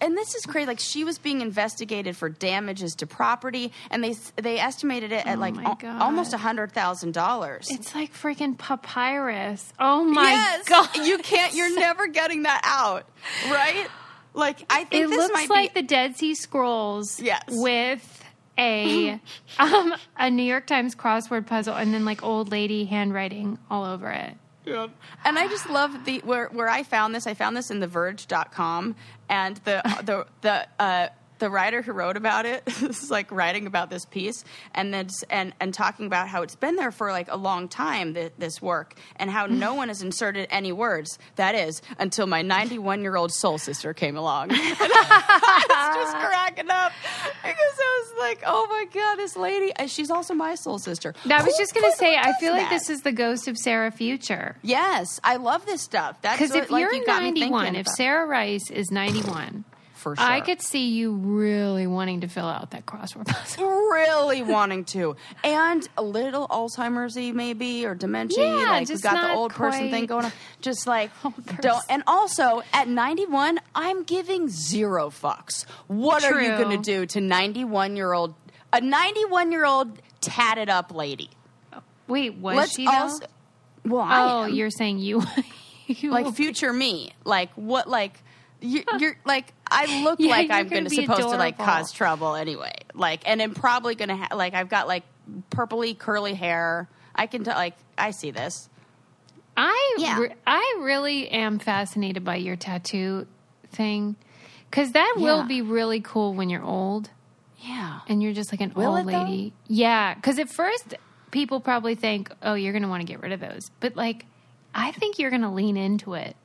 S2: and this is crazy. Like, she was being investigated for damages to property, and they they estimated it at
S1: Oh
S2: like al- almost a hundred thousand dollars.
S1: It's like freaking papyrus. Oh my
S2: yes,
S1: god!
S2: you can't. You're never getting that out, right? Like, I think
S1: It
S2: this
S1: looks
S2: might
S1: like
S2: be.
S1: the Dead Sea Scrolls.
S2: Yes.
S1: With a um, a New York Times crossword puzzle and then like old lady handwriting all over it. Yeah.
S2: And I just love the where where I found this. I found this in the TheVerge.com, and the the the uh, the writer who wrote about it is like writing about this piece, and then and and talking about how it's been there for like a long time. Th- this work, and how no one has inserted any words. That is until my 91 year old soul sister came along. And I was just cracking up because I was like, oh my god, this lady. She's also my soul sister.
S1: now, I was just gonna say, I feel like
S2: that?
S1: this is the ghost of Sarah Future.
S2: Yes, I love this stuff. That's
S1: Because if
S2: like,
S1: you're
S2: you got
S1: 91, if Sarah Rice is 91,
S2: for sure,
S1: I could see you really wanting to fill out that crossword puzzle.
S2: really wanting to, and a little Alzheimer's y maybe or dementia.
S1: Yeah,
S2: like
S1: just
S2: got the old person thing going on. Just like don't. And also at 91, I'm giving zero fucks. What are you going to do to 91 year old a 91 year old tatted up lady?
S1: Wait, was
S2: Let's
S1: she though?
S2: also. Well, I
S1: oh, you're saying you, you
S2: like future me. Like what? Like you, you're like I look
S1: Yeah,
S2: like I'm
S1: gonna
S2: going to
S1: be
S2: supposed to like cause trouble anyway. Like, and I'm probably going to ha- like I've got like purpley curly hair. I can t- like I see this.
S1: I
S2: Yeah.
S1: re- I really am fascinated by your tattoo thing because that will be really cool when you're old
S2: Yeah.
S1: and you're just like an
S2: Will
S1: old
S2: it, though?
S1: lady. Yeah, because at first people probably think, oh, you're going to want to get rid of those, but like I think you're going to lean into it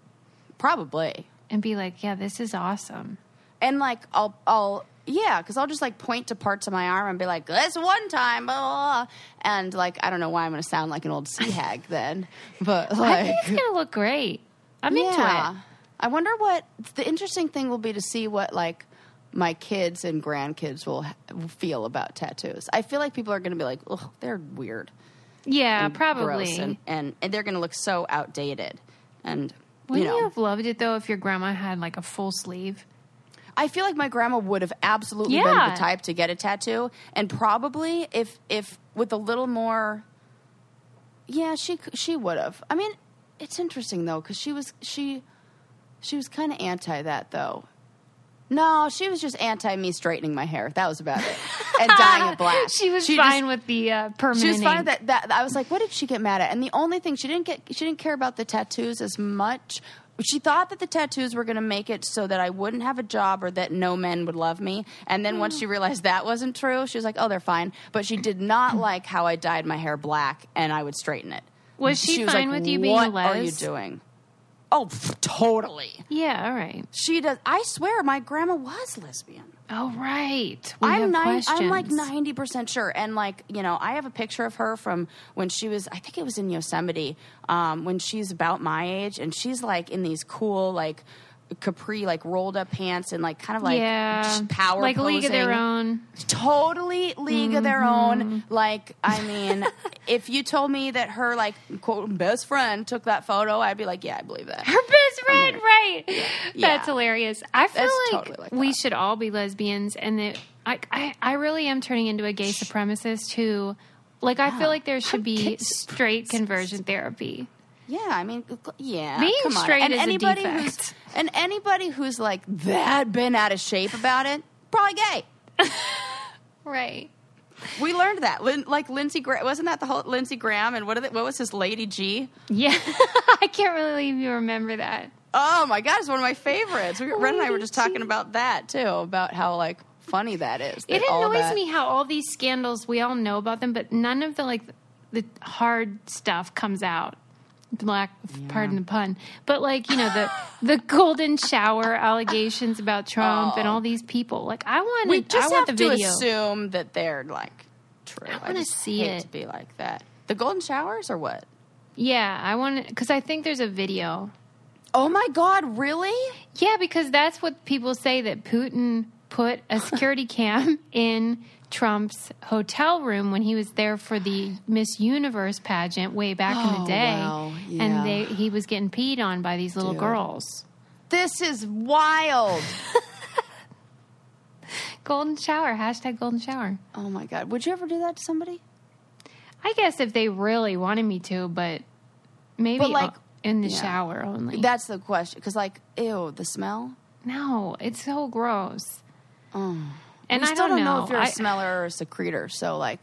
S2: Probably.
S1: And be like, yeah, this is awesome.
S2: And like I'll I'll yeah, because I'll just like point to parts of my arm and be like, "This one time," blah, blah, blah. and like I don't know why I'm going to sound like an old sea hag then, but
S1: I
S2: like
S1: think it's going to look great. I'm into it.
S2: I wonder what the interesting thing will be to see what like my kids and grandkids will feel about tattoos. I feel like people are going to be like, "Oh, they're weird,
S1: Yeah, probably.
S2: gross," and, and and they're going to look so outdated. And
S1: Wouldn't
S2: you
S1: you, have loved it though if your grandma had like a full sleeve?
S2: I feel like my grandma would have absolutely been the type to get a tattoo, and probably if if with a little more, yeah, she she would have. I mean, it's interesting though because she was she she was kind of anti that though. No, she was just anti me straightening my hair. That was about it, and dyeing it black.
S1: she was
S2: just-
S1: fine with the uh, permanent.
S2: she was fine
S1: ink.
S2: with that, that. I was like, what did she get mad at? And the only thing she didn't get, she didn't care about the tattoos as much. She thought that the tattoos were going to make it so that I wouldn't have a job or that no men would love me. And then once she realized that wasn't true, she was like, oh, they're fine. But she did not like how I dyed my hair black and I would straighten it.
S1: Was she
S2: was
S1: fine
S2: like,
S1: with you being a
S2: What are you doing? Oh, pff, totally.
S1: Yeah, all right.
S2: She does. I swear, my grandma was lesbian.
S1: Oh, right. We
S2: I'm nine, I'm like ninety percent sure, and like you know, I have a picture of her from when she was. I think it was in Yosemite um, when she's about my age, and she's like in these cool like capri like rolled up pants and like kind of like
S1: yeah,
S2: power
S1: like League of Their. Own.
S2: Totally league of their
S1: Mm-hmm.
S2: own. Like, I mean, if you told me that her like quote best friend took that photo, I'd be like, yeah, I believe that.
S1: Her best friend, right?
S2: Yeah.
S1: That's hilarious. I feel
S2: That's
S1: like,
S2: totally like
S1: we should all be lesbians, and that I, I, I really am turning into a gay supremacist who, like, I feel like there should be straight conversion therapy.
S2: Yeah, I mean, yeah.
S1: Being
S2: come on.
S1: straight
S2: and
S1: is a
S2: anybody
S1: defect.
S2: who's and anybody who's like that been out of shape about it, probably gay.
S1: Right.
S2: We learned that. Lin, like Lindsey Graham, wasn't that the whole Lindsey Graham? And what, they, what was his Lady G?
S1: Yeah, I can't really believe you remember that.
S2: Oh my God, it's one of my favorites. We, Ren and I were just talking about that too, about how like funny that is.
S1: It
S2: that all
S1: annoys
S2: that-
S1: me how all these scandals we all know about them, but none of the like the hard stuff comes out. Black, pardon the pun, but like you know the the golden shower allegations about Trump and all oh. these people. Like I want,
S2: We
S1: I
S2: just
S1: want
S2: have
S1: the
S2: to
S1: video.
S2: assume that they're like true. I,
S1: wanna see
S2: hate
S1: it.
S2: to be like that. The golden showers or what?
S1: Yeah, I want because I think there's a video.
S2: Oh my God, really?
S1: Yeah, because that's what people say that Putin put a security cam in Trump's hotel room when he was there for the Miss Universe pageant way back in
S2: Oh,
S1: the day,
S2: wow. Yeah.
S1: and they, he was getting peed on by these little
S2: Dude.
S1: girls.
S2: This is wild.
S1: Golden shower hashtag golden shower.
S2: oh my god. Would you ever do that to somebody?
S1: I guess if they really wanted me to, but maybe
S2: But, like, uh,
S1: in the
S2: yeah.
S1: shower only.
S2: That's the question. Because like, ew, the smell.
S1: no, it's so gross. Oh. And
S2: we
S1: I
S2: still
S1: don't,
S2: know, if you're a
S1: I-
S2: smeller or a secreter. So like,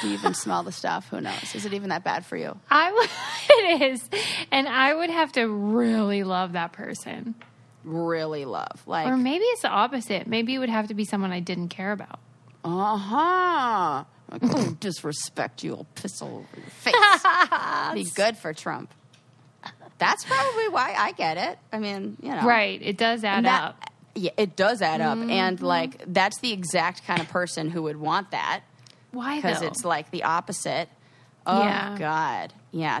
S2: do you even smell the stuff? Who knows? Is it even that bad for you?
S1: I would, it is, and I would have to really love that person,
S2: Really love like.
S1: or maybe it's the opposite. Maybe it would have to be someone I didn't care about.
S2: Uh huh. Like, "Oh, disrespect you, will piss all over your face. Be good for Trump. That's probably why I get it. I mean, you know,
S1: Right? It does add
S2: that-
S1: up.
S2: Yeah, it does add up,
S1: Mm-hmm.
S2: and like that's the exact kind of person who would want that
S1: Why
S2: because it's like the opposite. Oh
S1: Yeah.
S2: God, yeah.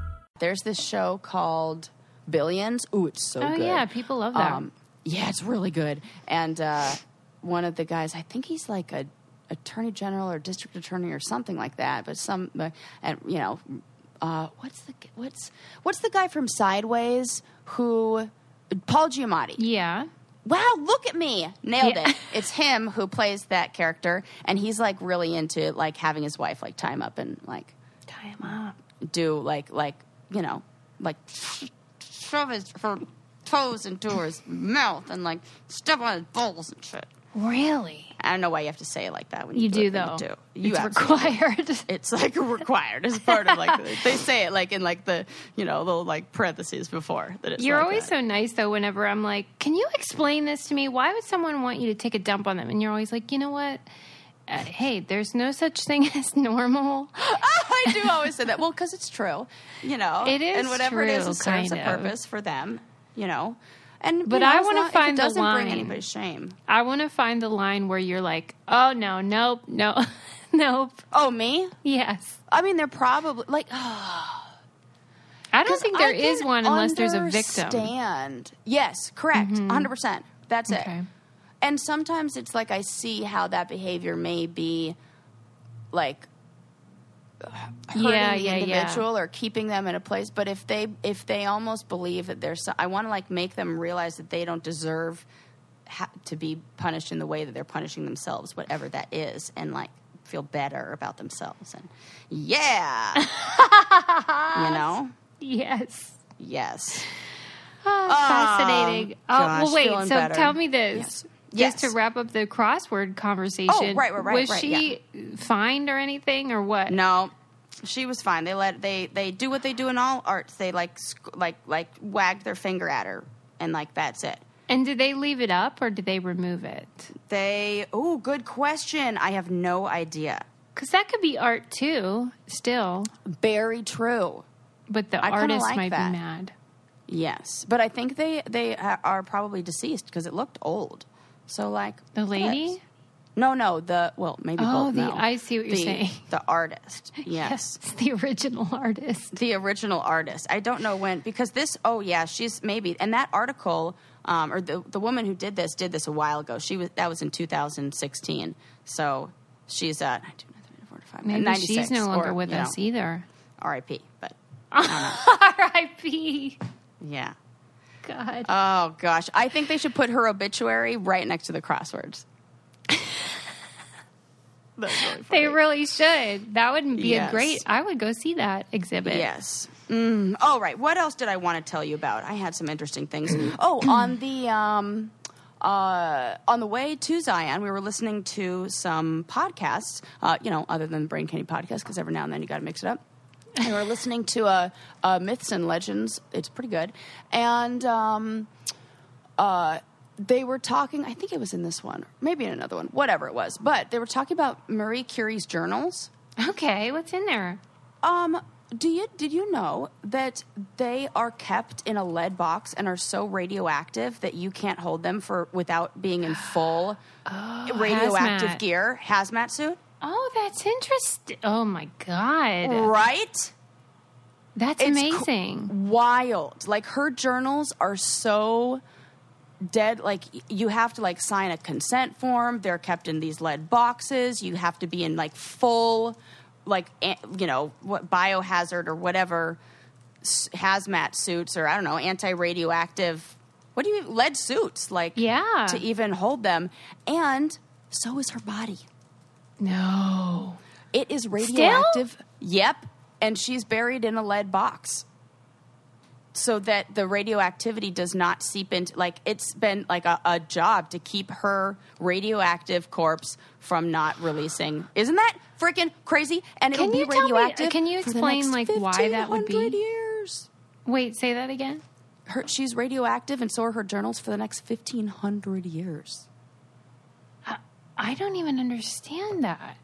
S2: There's this show called Billions. Ooh, it's so
S1: Oh,
S2: good. Um,
S1: yeah, people love that.
S2: yeah, it's really good. And uh, one of the guys, I think he's like a attorney general or district attorney or something like that. But some, uh, and you know, uh, what's the what's what's the guy from Sideways who Paul Giamatti?
S1: yeah.
S2: Wow, look at me. Nailed
S1: Yeah.
S2: it. It's him who plays that character and he's like really into like having his wife like tie him up and like
S1: Tie him up.
S2: do like like you know like shove his her toes into his mouth and like step on his balls and shit.
S1: Really?
S2: I don't know why you have to say it like that when you,
S1: You do
S2: it,
S1: though.
S2: You do. You
S1: it's
S2: do.
S1: required.
S2: It's like required as part of like the, they say it like in like the you know little like parentheses before that it's
S1: You're
S2: like
S1: always
S2: that.
S1: so nice though. Whenever I'm like, "Can you explain this to me? Why would someone want you to take a dump on them?" And you're always like, "You know what? Uh, hey, there's no such thing as normal."
S2: I do always say that. Well, because it's true, you know.
S1: It is
S2: and whatever it is,
S1: true,
S2: it serves a
S1: kind of.
S2: purpose for them, you know. And
S1: But
S2: you know,
S1: I wanna find
S2: it
S1: the
S2: doesn't bring
S1: line.
S2: anybody shame.
S1: I want to find the line where you're like, "Oh no, nope, no, nope."
S2: Oh, me?
S1: Yes,
S2: I mean, they're probably like.
S1: I don't think there is one unless there's a victim. Mm-hmm.
S2: Yes, correct, 100 percent. That's
S1: Okay.
S2: it. And sometimes it's like I see how that behavior may be, like hurting
S1: Yeah,
S2: the
S1: yeah, yeah.
S2: individual or keeping them in a place. But if they if they almost believe that there's, so, I want to like make them realize that they don't deserve ha- to be punished in the way that they're punishing themselves, whatever that is, and like feel better about themselves. And yeah, you know,
S1: Yes.
S2: yes.
S1: Oh, fascinating. Oh,
S2: gosh,
S1: well, wait. So
S2: better.
S1: tell me this.
S2: Yes.
S1: Just
S2: Yes.
S1: to wrap up the crossword conversation.
S2: Oh, right, right, right,
S1: Was
S2: right,
S1: she fined or anything, or what?
S2: No, she was fine. They let they they do what they do in all arts. They like like like wag their finger at her, and like that's it.
S1: And did they leave it up, or did they remove it?
S2: They oh, good question. I have no idea.
S1: Because that could be art too, still.
S2: Very true.
S1: But the
S2: I
S1: artist
S2: like
S1: might
S2: that.
S1: be mad.
S2: Yes, but I think they they are probably deceased because it looked old. So like
S1: The lady?
S2: yes. No, no. The well, maybe
S1: Oh,
S2: both.
S1: the-
S2: no.
S1: I see what you're
S2: The-
S1: saying.
S2: The artist. Yes.
S1: the original artist.
S2: the original artist. I don't know when because this. Oh yeah, she's maybe. And that article, um, or the the woman who did this did this a while ago. She was that was in 2016. So she's at I uh, 45,
S1: Maybe
S2: 96,
S1: she's no longer
S2: or,
S1: with us
S2: know,
S1: either.
S2: R.I.P. But
S1: R.I.P.
S2: yeah.
S1: God.
S2: Oh gosh, I think they should put her obituary right next to the crosswords. That's really funny.
S1: they really should. That would be
S2: Yes.
S1: a great. I would go see that exhibit.
S2: Yes. Mm. Oh, right. What else did I want to tell you about? I had some interesting things. oh, on the um, uh, on the way to Zion, we were listening to some podcasts. Uh, you know, other than the Brain Candy podcast, because every now and then you got to mix it up. And we were listening to uh, uh, Myths and Legends. It's pretty good, and um, uh, they were talking. I think it was in this one, maybe in another one, whatever it was. But they were talking about Marie Curie's journals.
S1: Okay, what's in there?
S2: Um, do you did you know that they are kept in a lead box and are so radioactive that you can't hold them for without being in full radioactive
S1: hazmat.
S2: gear, hazmat suit?
S1: Oh, that's interesting. Oh my god,
S2: Right?
S1: that's
S2: It's
S1: amazing.
S2: Wild. Like her journals are so dead like you have to like sign a consent form they're kept in these lead boxes you have to be in like full like you know what biohazard or whatever hazmat suits or i don't know anti-radioactive what do you lead suits like
S1: Yeah.
S2: to even hold them and so is her body
S1: no,
S2: it is radioactive. Yep. And she's buried in a lead box. So that the radioactivity does not seep into like it's been like a, a job to keep her radioactive corpse from not releasing. Isn't that freaking crazy? And it'll
S1: Can
S2: be
S1: tell me-
S2: radioactive
S1: can you explain, like, why that would be?
S2: 1500 years.
S1: Wait, say that again.
S2: her, she's radioactive and so are her journals for the next 1500 years
S1: I don't even understand that.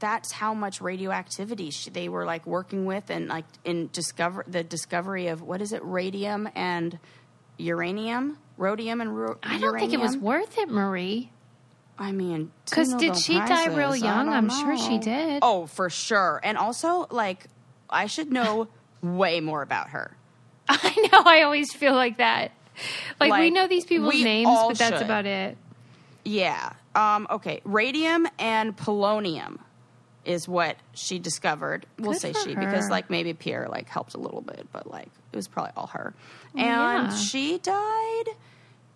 S2: that's how much radioactivity sh they were like working with and like in discover the discovery of what is it radium and uranium rhodium and ru-
S1: I don't think it was worth it, Marie.
S2: i mean
S1: because did she die real young? I'm sure she did.
S2: oh for sure and also like i should know way more about her
S1: I know. I always feel like that. Like, we know these people's names, but that's
S2: should.
S1: about it.
S2: Yeah. Um, okay. Radium and polonium is what she discovered. We'll
S1: Good
S2: say she because like maybe Pierre like helped a little bit, but like it was probably all her. And
S1: yeah.
S2: she died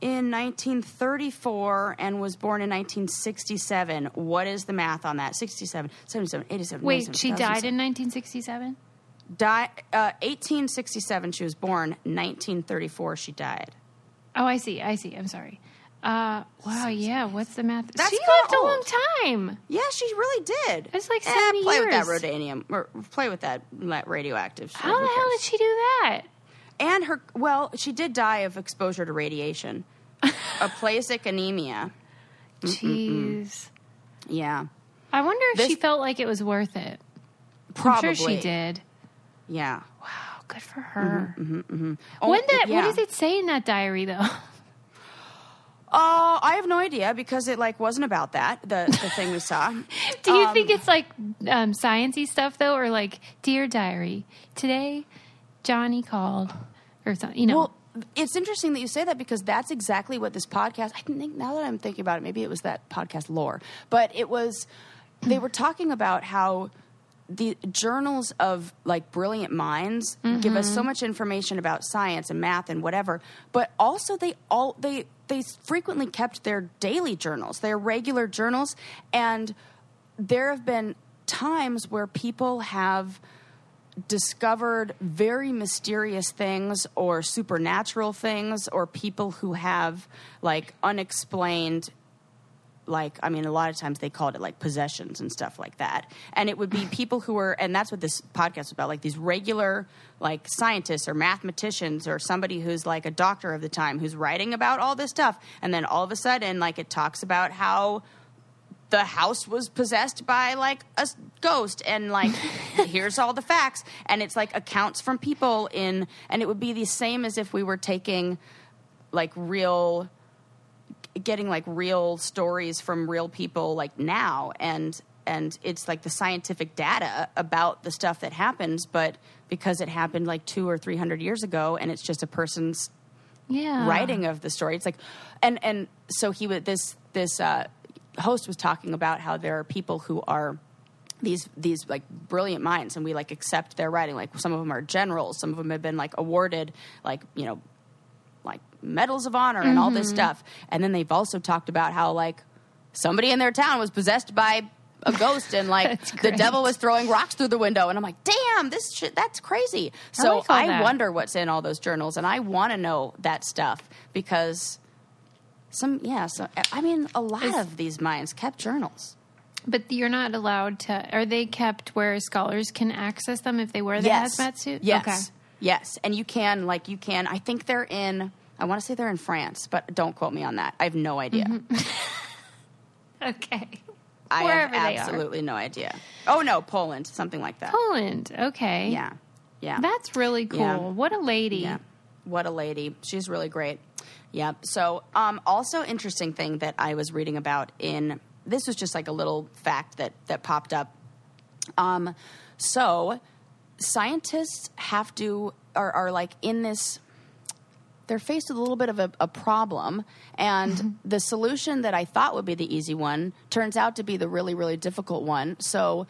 S2: in 1934 and was born in 1967. What is the math on that? 67, 77, 87.
S1: Wait,
S2: 97,
S1: she died in 1967?
S2: Di- uh, 1867 she was born. 1934 she died.
S1: Oh, I see. I see. I'm sorry. Uh, wow, yeah. What's the math?
S2: That's
S1: she lived a long time.
S2: Yeah, she really did.
S1: It's like
S2: Eh,
S1: 70
S2: play with that rhodanium or play with that that radioactive. shit.
S1: How the hell did she do that?
S2: And her well, she did die of exposure to radiation, aplastic anemia.
S1: Jeez.
S2: Yeah,
S1: I wonder if she felt like it was worth it.
S2: probably.
S1: I'm sure she did.
S2: Yeah.
S1: Wow, good for her.
S2: Oh,
S1: When that,
S2: yeah.
S1: What does it say in that diary, though?
S2: Uh, I have no idea because it like wasn't about that. The the thing we saw.
S1: Do you
S2: Um,
S1: think it's like um, sciency stuff though, or like dear diary? Today, Johnny called, or something. You know,
S2: Well, it's interesting that you say that because that's exactly what this podcast. I think now that I'm thinking about it, maybe it was that podcast lore, but it was. They were talking about how the journals of like brilliant minds give us so mm-hmm. much information about science and math and whatever, but also they all they they frequently kept their daily journals, their regular journals, and there have been times where people have discovered very mysterious things or supernatural things or people who have like unexplained like i mean a lot of times they called it like possessions and stuff like that. And it would be people who were and that's what this podcast is about like these regular like scientists or mathematicians or somebody who's like a doctor of the time who's writing about all this stuff. And then all of a sudden like it talks about how the house was possessed by like a ghost and like here's all the facts. And it's like accounts from people in and it would be the same as if we were taking like real getting like real stories from real people like now and and it's like the scientific data about the stuff that happens but because it happened like 2 or 300 years ago and it's just a person's
S1: yeah,
S2: writing of the story. It's like, and and so he would this this uh, host was talking about how there are people who are these these like brilliant minds, and we like accept their writing. Like some of them are generals, some of them have been like awarded like you know like medals of honor and all this mm-hmm. stuff. And then they've also talked about how like somebody in their town was possessed by a ghost and like the devil was throwing rocks through the window and I'm like, "Damn, this shit that's crazy." So
S1: like all
S2: I
S1: that.
S2: wonder what's in all those journals and I want to know that stuff because some yeah, so I mean a lot
S1: Is-
S2: of these minds kept journals.
S1: But you're not allowed to. Are they kept where scholars can access them if they wear the hazmat suit?
S2: Yes.
S1: Okay.
S2: Yes. And you can like you can I think they're in I want to say they're in France, but don't quote me on that. I have no idea.
S1: Okay.
S2: I
S1: Mm-hmm. Wherever
S2: have absolutely no idea. Oh no, Poland, something like that.
S1: Poland. Okay.
S2: Yeah, yeah.
S1: That's really cool.
S2: Yeah.
S1: What a lady.
S2: Yeah. What a lady. She's really great. Yeah. So, um, also interesting thing that I was reading about in this was just like a little fact that that popped up. Um, so scientists have to are, are like in this they're faced with a little bit of a, a problem and the solution that i thought would be the easy one turns out to be the really really difficult one. So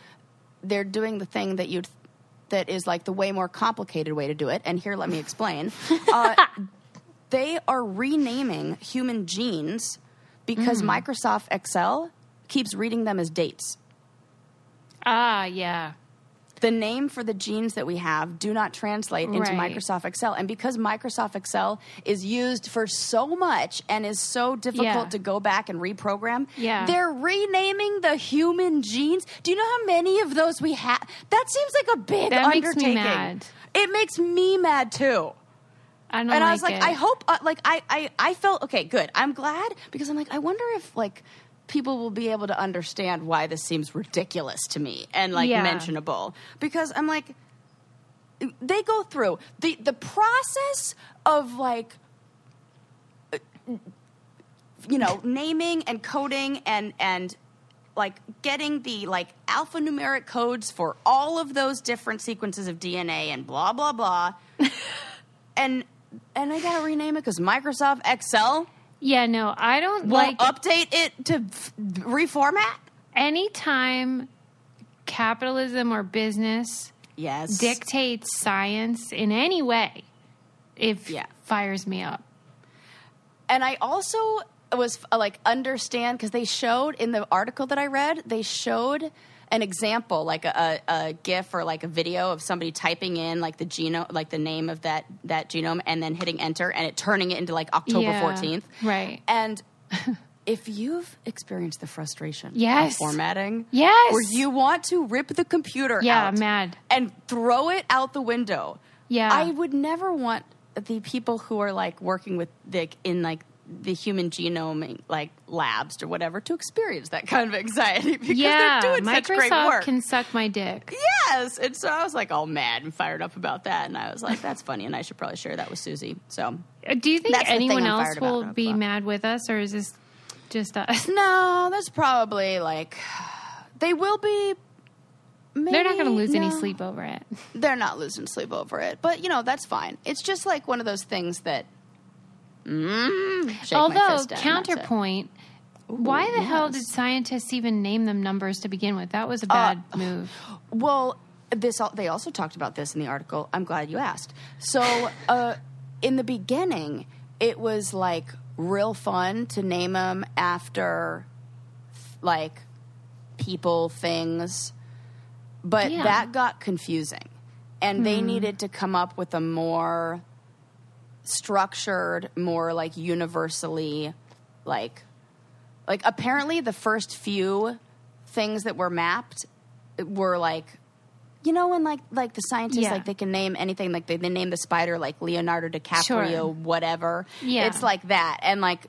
S2: they're doing the thing that you'd that is like the way more complicated way to do it and here let me explain. Uh, they are renaming human genes because microsoft excel keeps reading them as dates.
S1: Ah, yeah.
S2: The name for the genes that we have do not translate into
S1: Right.
S2: Microsoft Excel. And because Microsoft Excel is used for so much and is so difficult
S1: Yeah.
S2: to go back and reprogram,
S1: Yeah.
S2: they're renaming the human genes. Do you know how many of those we have? That seems like a big
S1: That makes me
S2: undertaking.
S1: mad.
S2: It makes me mad too.
S1: I
S2: and
S1: like
S2: I was like,
S1: it.
S2: I hope, uh, like, I, I, I felt okay, good. I'm glad because I'm like, I wonder if like people will be able to understand why this seems ridiculous to me and like
S1: Yeah.
S2: mentionable. Because I'm like, they go through. The the process of like uh, you know naming and coding and and like getting the like alphanumeric codes for all of those different sequences of DNA and blah blah blah. And and I gotta rename it because Microsoft Excel
S1: yeah, no, I don't like
S2: update it to f- reformat.
S1: anytime capitalism or business
S2: Yes,
S1: dictates science in any way. It
S2: Yeah.
S1: fires me up.
S2: and I also was like understand because they showed in the article that I read they showed an example like a, a, GIF or like a video of somebody typing in like the genome like the name of that that genome and then hitting enter and it turning it into like October
S1: Yeah,
S2: fourteenth
S1: right.
S2: and. If you've experienced the frustration
S1: Yes.
S2: of formatting,
S1: Yes.
S2: where you want to rip the computer
S1: Yeah,
S2: out,
S1: mad.
S2: and throw it out the window,
S1: Yeah.
S2: I would never want the people who are like working with the in like the human genome like labs or whatever to experience that kind of anxiety because
S1: yeah,
S2: they're doing such great
S1: Microsoft
S2: work.
S1: can suck my dick.
S2: yes, and so I was like all mad and fired up about that, and I was like, "That's funny," and I should probably share that with Susie. So
S1: Uh, Do you think
S2: That's the thing
S1: anyone else will
S2: about
S1: be mad with us, or is this just us?
S2: no, that's probably like they will be. Maybe,
S1: They're not going to lose any sleep over it.
S2: they're not losing sleep over it. But you know, that's fine. It's just like one of those things that. Mm,
S1: Although
S2: fist at, and that's it.
S1: counterpoint, why the hell did scientists even name them numbers to begin with? That was a bad move.
S2: Well, this they also talked about this in the article. I'm glad you asked. So, uh, in the beginning, it was like real fun to name them after like people, things, but
S1: Yeah.
S2: that got confusing, and they needed to come up with a more structured, more like universally, like like apparently the first few things that were mapped were like you know when like like the scientists
S1: Yeah.
S2: like they can name anything like they, they name the spider like leonardo dicaprio
S1: Sure.
S2: whatever
S1: Yeah.
S2: it's like that and like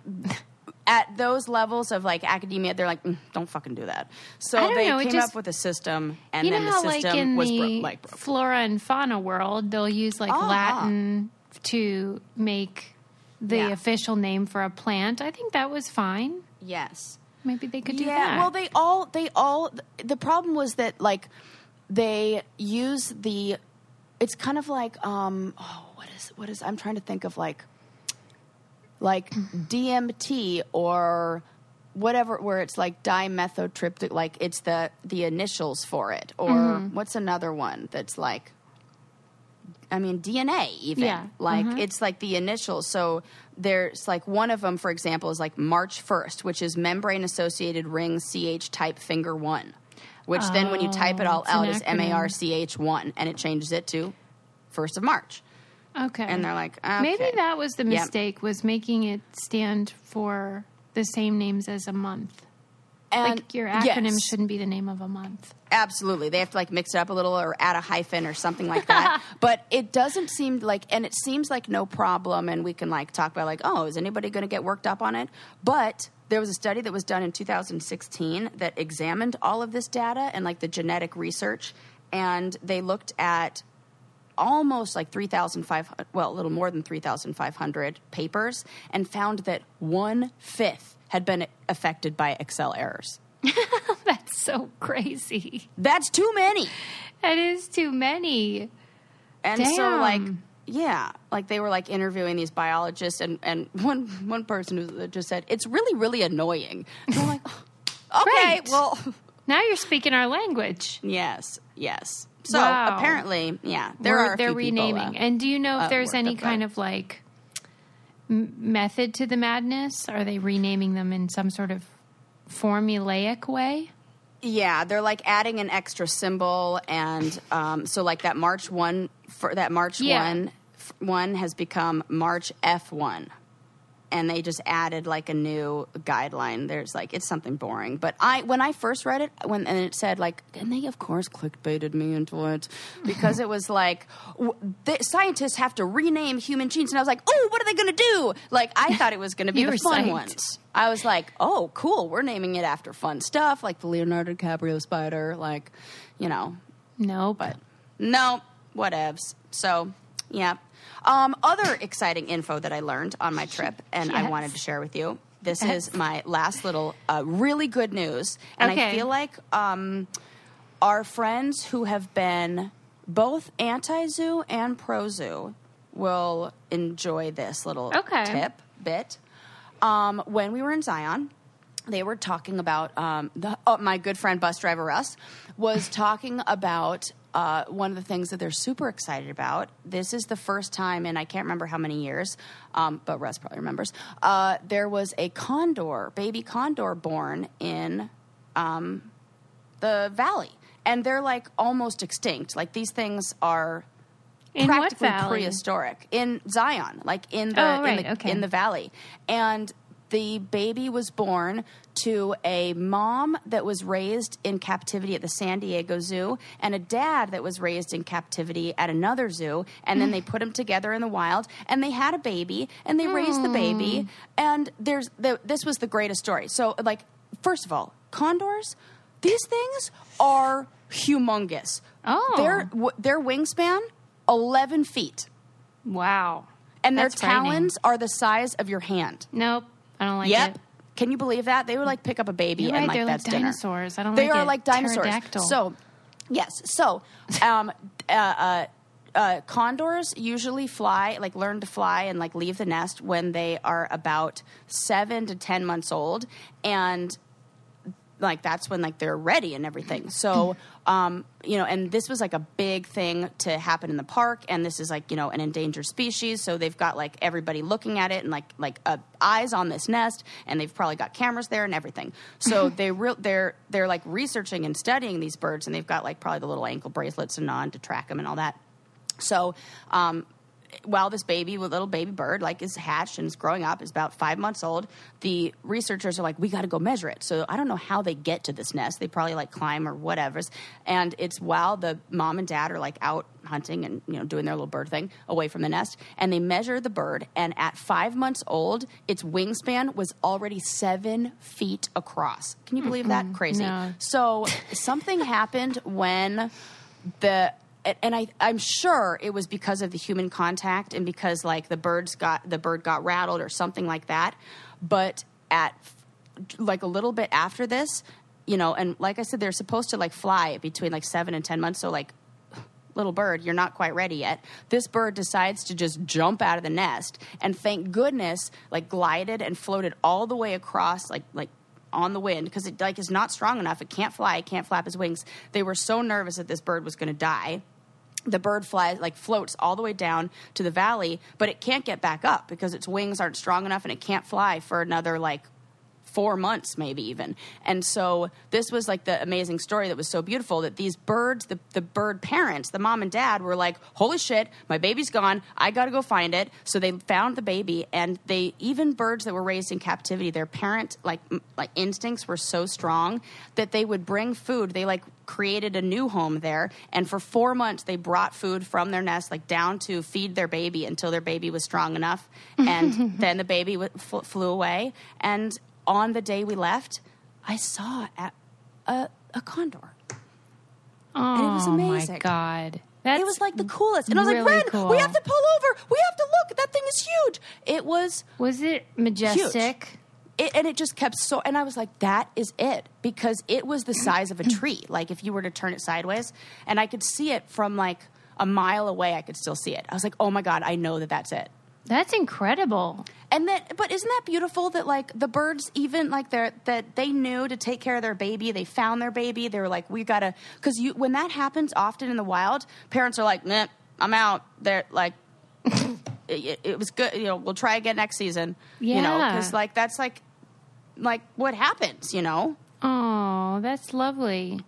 S2: at those levels of like academia they're like "Mm, don't fucking do that so they
S1: know,
S2: came
S1: just-
S2: up with a system and
S1: you know
S2: then
S1: how,
S2: the
S1: like
S2: system
S1: in
S2: was bro-
S1: the
S2: like broke.
S1: flora and fauna world, they'll use like
S2: Uh-huh.
S1: Latin to make the
S2: Yeah.
S1: official name for a plant. I think that was fine.
S2: yes
S1: Maybe they could do
S2: yeah,
S1: that.
S2: well, they all they all the problem was that like they use the. It's kind of like um oh what is what is I'm trying to think of like like DMT or whatever where it's like dimethotriptyl like it's the the initials for it or
S1: Mm-hmm.
S2: what's another one that's like I mean DNA even
S1: Yeah.
S2: like
S1: Mhm.
S2: it's like the initials so there's like one of them for example is like March 1st which is membrane associated ring CH type finger 1 which then when you type it
S1: Oh,
S2: all out is M A R. C H 1 and it changes it to 1st of March
S1: okay.
S2: and they're like
S1: Maybe that was the mistake was making it stand for the same names as a month.
S2: And
S1: like your acronym
S2: yes.
S1: shouldn't be the name of a month.
S2: Absolutely. They have to like mix it up a little or add a hyphen or something like that. but it doesn't seem like, and it seems like no problem. And we can like talk about like, oh, is anybody going to get worked up on it? But there was a study that was done in 2016 that examined all of this data and like the genetic research. And they looked at almost like 3,500, well, a little more than 3,500 papers and found that one fifth had been affected by Excel errors.
S1: That's so crazy.
S2: That's too many.
S1: That is too many.
S2: And so like yeah, like they were like interviewing these biologists and and one one person who just said it's really really annoying. And I'm like, okay,
S1: Right.
S2: well,
S1: Now you're speaking our language.
S2: yes, yes. So
S1: Wow.
S2: apparently, yeah, there
S1: We're-
S2: are
S1: they're
S2: few people,
S1: renaming.
S2: uh,
S1: and do you know if
S2: uh,
S1: there's any kind of like m- method to the madness? Are they renaming them in some sort of formulaic way?
S2: Yeah, they're like adding an extra symbol, and um, so like that March one for that March
S1: Yeah.
S2: one f- one has become March F one, and they just added like a new guideline. There's like it's something boring, but I when I first read it when and it said like and they of course clickbaited me into it because it was like w- the scientists have to rename human genes, and I was like, oh, what are they going to do? Like I thought it was going to be the fun
S1: psyched.
S2: ones. I was like, oh, cool. We're naming it after fun stuff like the Leonardo DiCaprio spider, like, you know,
S1: Nope.
S2: but no, whatevs. So, yeah. Um, other exciting info that I learned on my trip and I wanted to share with you. This
S1: Yes.
S2: is my last little uh, really good news. And I feel like um, our friends who have been both anti zoo and pro zoo will enjoy this little
S1: Okay.
S2: tip bit. Um, when we were in Zion, they were talking about um, the, oh, my good friend bus driver Russ was talking about uh, one of the things that they're super excited about. This is the first time in I can't remember how many years, um, but Russ probably remembers. Uh, there was a condor, baby condor, born in um, the valley, and they're like almost extinct. Like these things are
S1: In
S2: practically prehistoric in Zion, like in the,
S1: Oh,
S2: in, the
S1: okay.
S2: in the valley. And the baby was born to a mom that was raised in captivity at the San Diego Zoo and a dad that was raised in captivity at another zoo. And then they put them together in the wild and they had a baby and they raised the
S1: Hmm.
S2: baby. And there's the, this was the greatest story. So, like, first of all, condors, these things are humongous.
S1: Oh.
S2: Their, w- their wingspan, 11 feet.
S1: Wow.
S2: And their
S1: frightening.
S2: talons are the size of your hand.
S1: Nope. I don't like
S2: yep.
S1: it.
S2: Can you believe that? They would like pick up a baby
S1: You're
S2: and
S1: right,
S2: like
S1: they're like
S2: that's dinner.
S1: dinosaurs. I don't
S2: They
S1: like
S2: are
S1: it.
S2: like dinosaurs.
S1: Pterodactyl.
S2: So, yes. So, um, uh, uh, uh, condors usually fly, like learn to fly and like leave the nest when they are about seven to ten months old, and like that's when like they're ready and everything. So, um, you know, and this was like a big thing to happen in the park, and this is like you know an endangered species, so they've got like everybody looking at it and like like uh, eyes on this nest, and they've probably got cameras there and everything. So they re- they're they're like researching and studying these birds, and they've got like probably the little ankle bracelets and on to track them and all that. So, um, while this baby, little baby bird, like is hatched and is growing up, is about five months old, the researchers are like, we got to go measure it. So I don't know how they get to this nest. They probably like climb or whatever. And it's while the mom and dad are like out hunting and you know doing their little bird thing away from the nest, and they measure the bird. And at five months old, its wingspan was already seven feet across. Can you believe that? Crazy.
S1: no.
S2: So something happened when the and- I, I'm sure it was because of the human contact and because like the birds got the bird got rattled or something like that. But at like a little bit after this, you know, and like I said, they're supposed to like fly between like seven and ten months. So like little bird, you're not quite ready yet. This bird decides to just jump out of the nest and thank goodness like glided and floated all the way across like like on the wind because it like is not strong enough. It can't fly, it can't flap its wings. They were so nervous that this bird was going to die. The bird flies like floats all the way down to the valley, but it can't get back up because its wings aren't strong enough and it can't fly for another like four months, maybe even. And so this was like the amazing story that was so beautiful that these birds, the, the bird parents, the mom and dad were like, holy shit, my baby's gone. I got to go find it. So they found the baby and they, even birds that were raised in captivity, their parent like, like instincts were so strong that they would bring food. They like created a new home there and for four months they brought food from their nest like down to feed their baby until their baby was strong enough and then the baby w- fl- flew away and on the day we left i saw a, a, a condor.
S1: Oh
S2: it was oh, amazing.
S1: my god, that's
S2: it was like the coolest. And i was
S1: really
S2: like ren
S1: cool.
S2: we have to pull over. We have to look. That thing is huge. It was
S1: Was it majestic?
S2: it, and it just kept so and i was like that is it. Because it was the size of a tree. Like if you were to turn it sideways and i could see it from like a mile away i could still see it. I was like oh my god i know that that's it
S1: That's incredible.
S2: and that, but isn't that beautiful that like the birds even like they're that they knew to take care of their baby they found their baby they were like we gotta because you when that happens often in the wild parents are like nah, i'm out they're like it, it was good you know we'll try again next season you know
S1: Yeah.
S2: because like that's like like what happens you know
S1: Oh, that's lovely.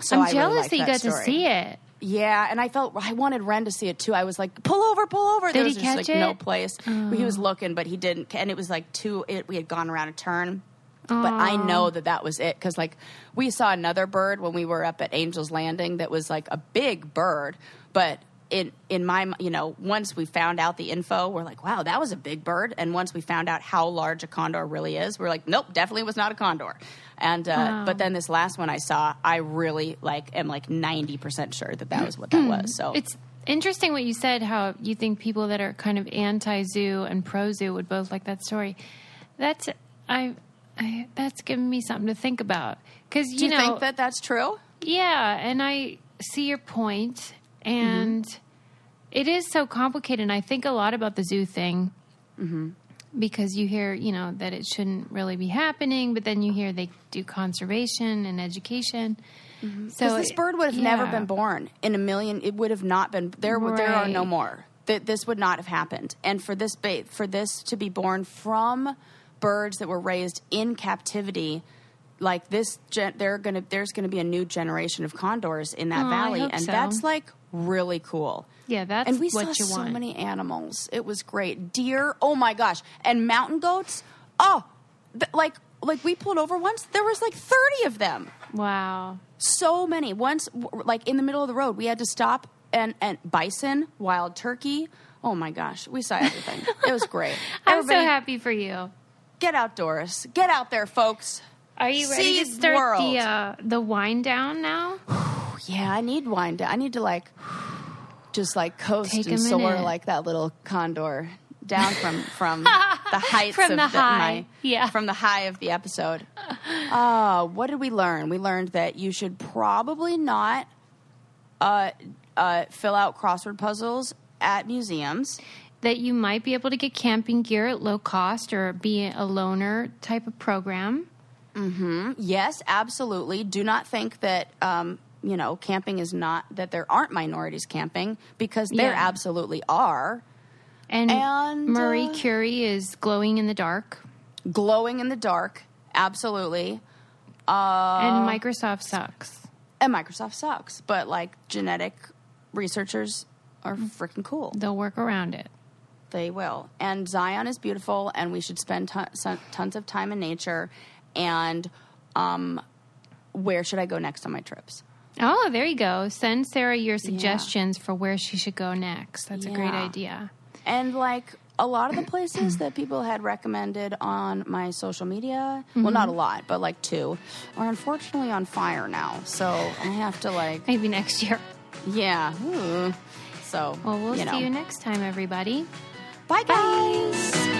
S2: so
S1: I'm
S2: I really
S1: jealous
S2: liked
S1: that you got to see it.
S2: Yeah, and I felt I wanted Ren to see it too. I was like, "Pull over, pull over!" there
S1: Did
S2: was
S1: he
S2: just
S1: catch
S2: like no
S1: it? Oh.
S2: place. He was looking, but he didn't. And it was like two. It, we had gone around a turn, but I know that that was it because like we saw another bird when we were up at Angel's Landing that was like a big bird, but. In, in my you know once we found out the info we're like wow that was a big bird and once we found out how large a condor really is we're like nope definitely was not a condor and uh, but then this last one I saw I really like am like 90% sure that that was what that was so
S1: It's interesting what you said. How you think people that are kind of anti-zoo and pro-zoo would both like that story. That's I, I that's given me something to think about because you,
S2: Do you
S1: know
S2: think that that's true?
S1: Yeah, and I see your point, Mm-hmm. and it is so complicated. And I think a lot about the zoo thing mm-hmm. because you hear, you know, that it shouldn't really be happening, but then you hear they do conservation and education. Mm-hmm. So
S2: Because this
S1: it-
S2: bird would have never been born in a million. It would have not been. There, were there are no more. That this would not have happened. And for this ba- for this to be born from birds that were raised in captivity, like this, gen- they're gonna there's gonna be a new generation of condors in that
S1: Oh,
S2: valley, and
S1: so.
S2: that's like really cool.
S1: Yeah, that's
S2: and we saw so
S1: want.
S2: many animals. It was great. Deer, oh my gosh, and mountain goats. Oh, th- like like we pulled over once. There was like thirty of them
S1: Wow.
S2: so many. Once, w- like in the middle of the road, we had to stop and and bison, wild turkey. Oh my gosh, we saw everything. it was great.
S1: I'm so happy for you.
S2: Get outdoors. Get out there, folks.
S1: Are you ready to start
S2: world.
S1: the uh, the wind down now?
S2: Yeah, I need wine. To, I need to like just like coast
S1: Take
S2: and soar like that little condor down from from the heights
S1: From
S2: of
S1: the high.
S2: my
S1: Yeah.
S2: from the high of the episode. Uh, what did we learn? We learned that you should probably not uh, uh, fill out crossword puzzles at museums.
S1: That you might be able to get camping gear at low cost or be a loaner type of program.
S2: Yes, absolutely. Do not think that um, you know camping is not that there aren't minorities camping because there
S1: Yeah.
S2: absolutely are.
S1: And,
S2: And,
S1: Marie
S2: uh,
S1: Curie is glowing in the dark.
S2: glowing in the dark absolutely
S1: and Microsoft sucks.
S2: and microsoft sucks but like genetic researchers are freaking cool
S1: They'll work around it.
S2: they will and zion is beautiful and we should spend ton- son- tons of time in nature and um, where should i go next on my trips
S1: Oh, there you go. Send Sarah your suggestions for where she should go next. That's a great idea.
S2: and like a lot of the places that people had recommended on my social media well not a lot but like two are unfortunately on fire now so i have to like
S1: Maybe next year.
S2: Yeah. Ooh. So,
S1: Well, we'll
S2: you know.
S1: see you next time, everybody.
S2: Bye, guys.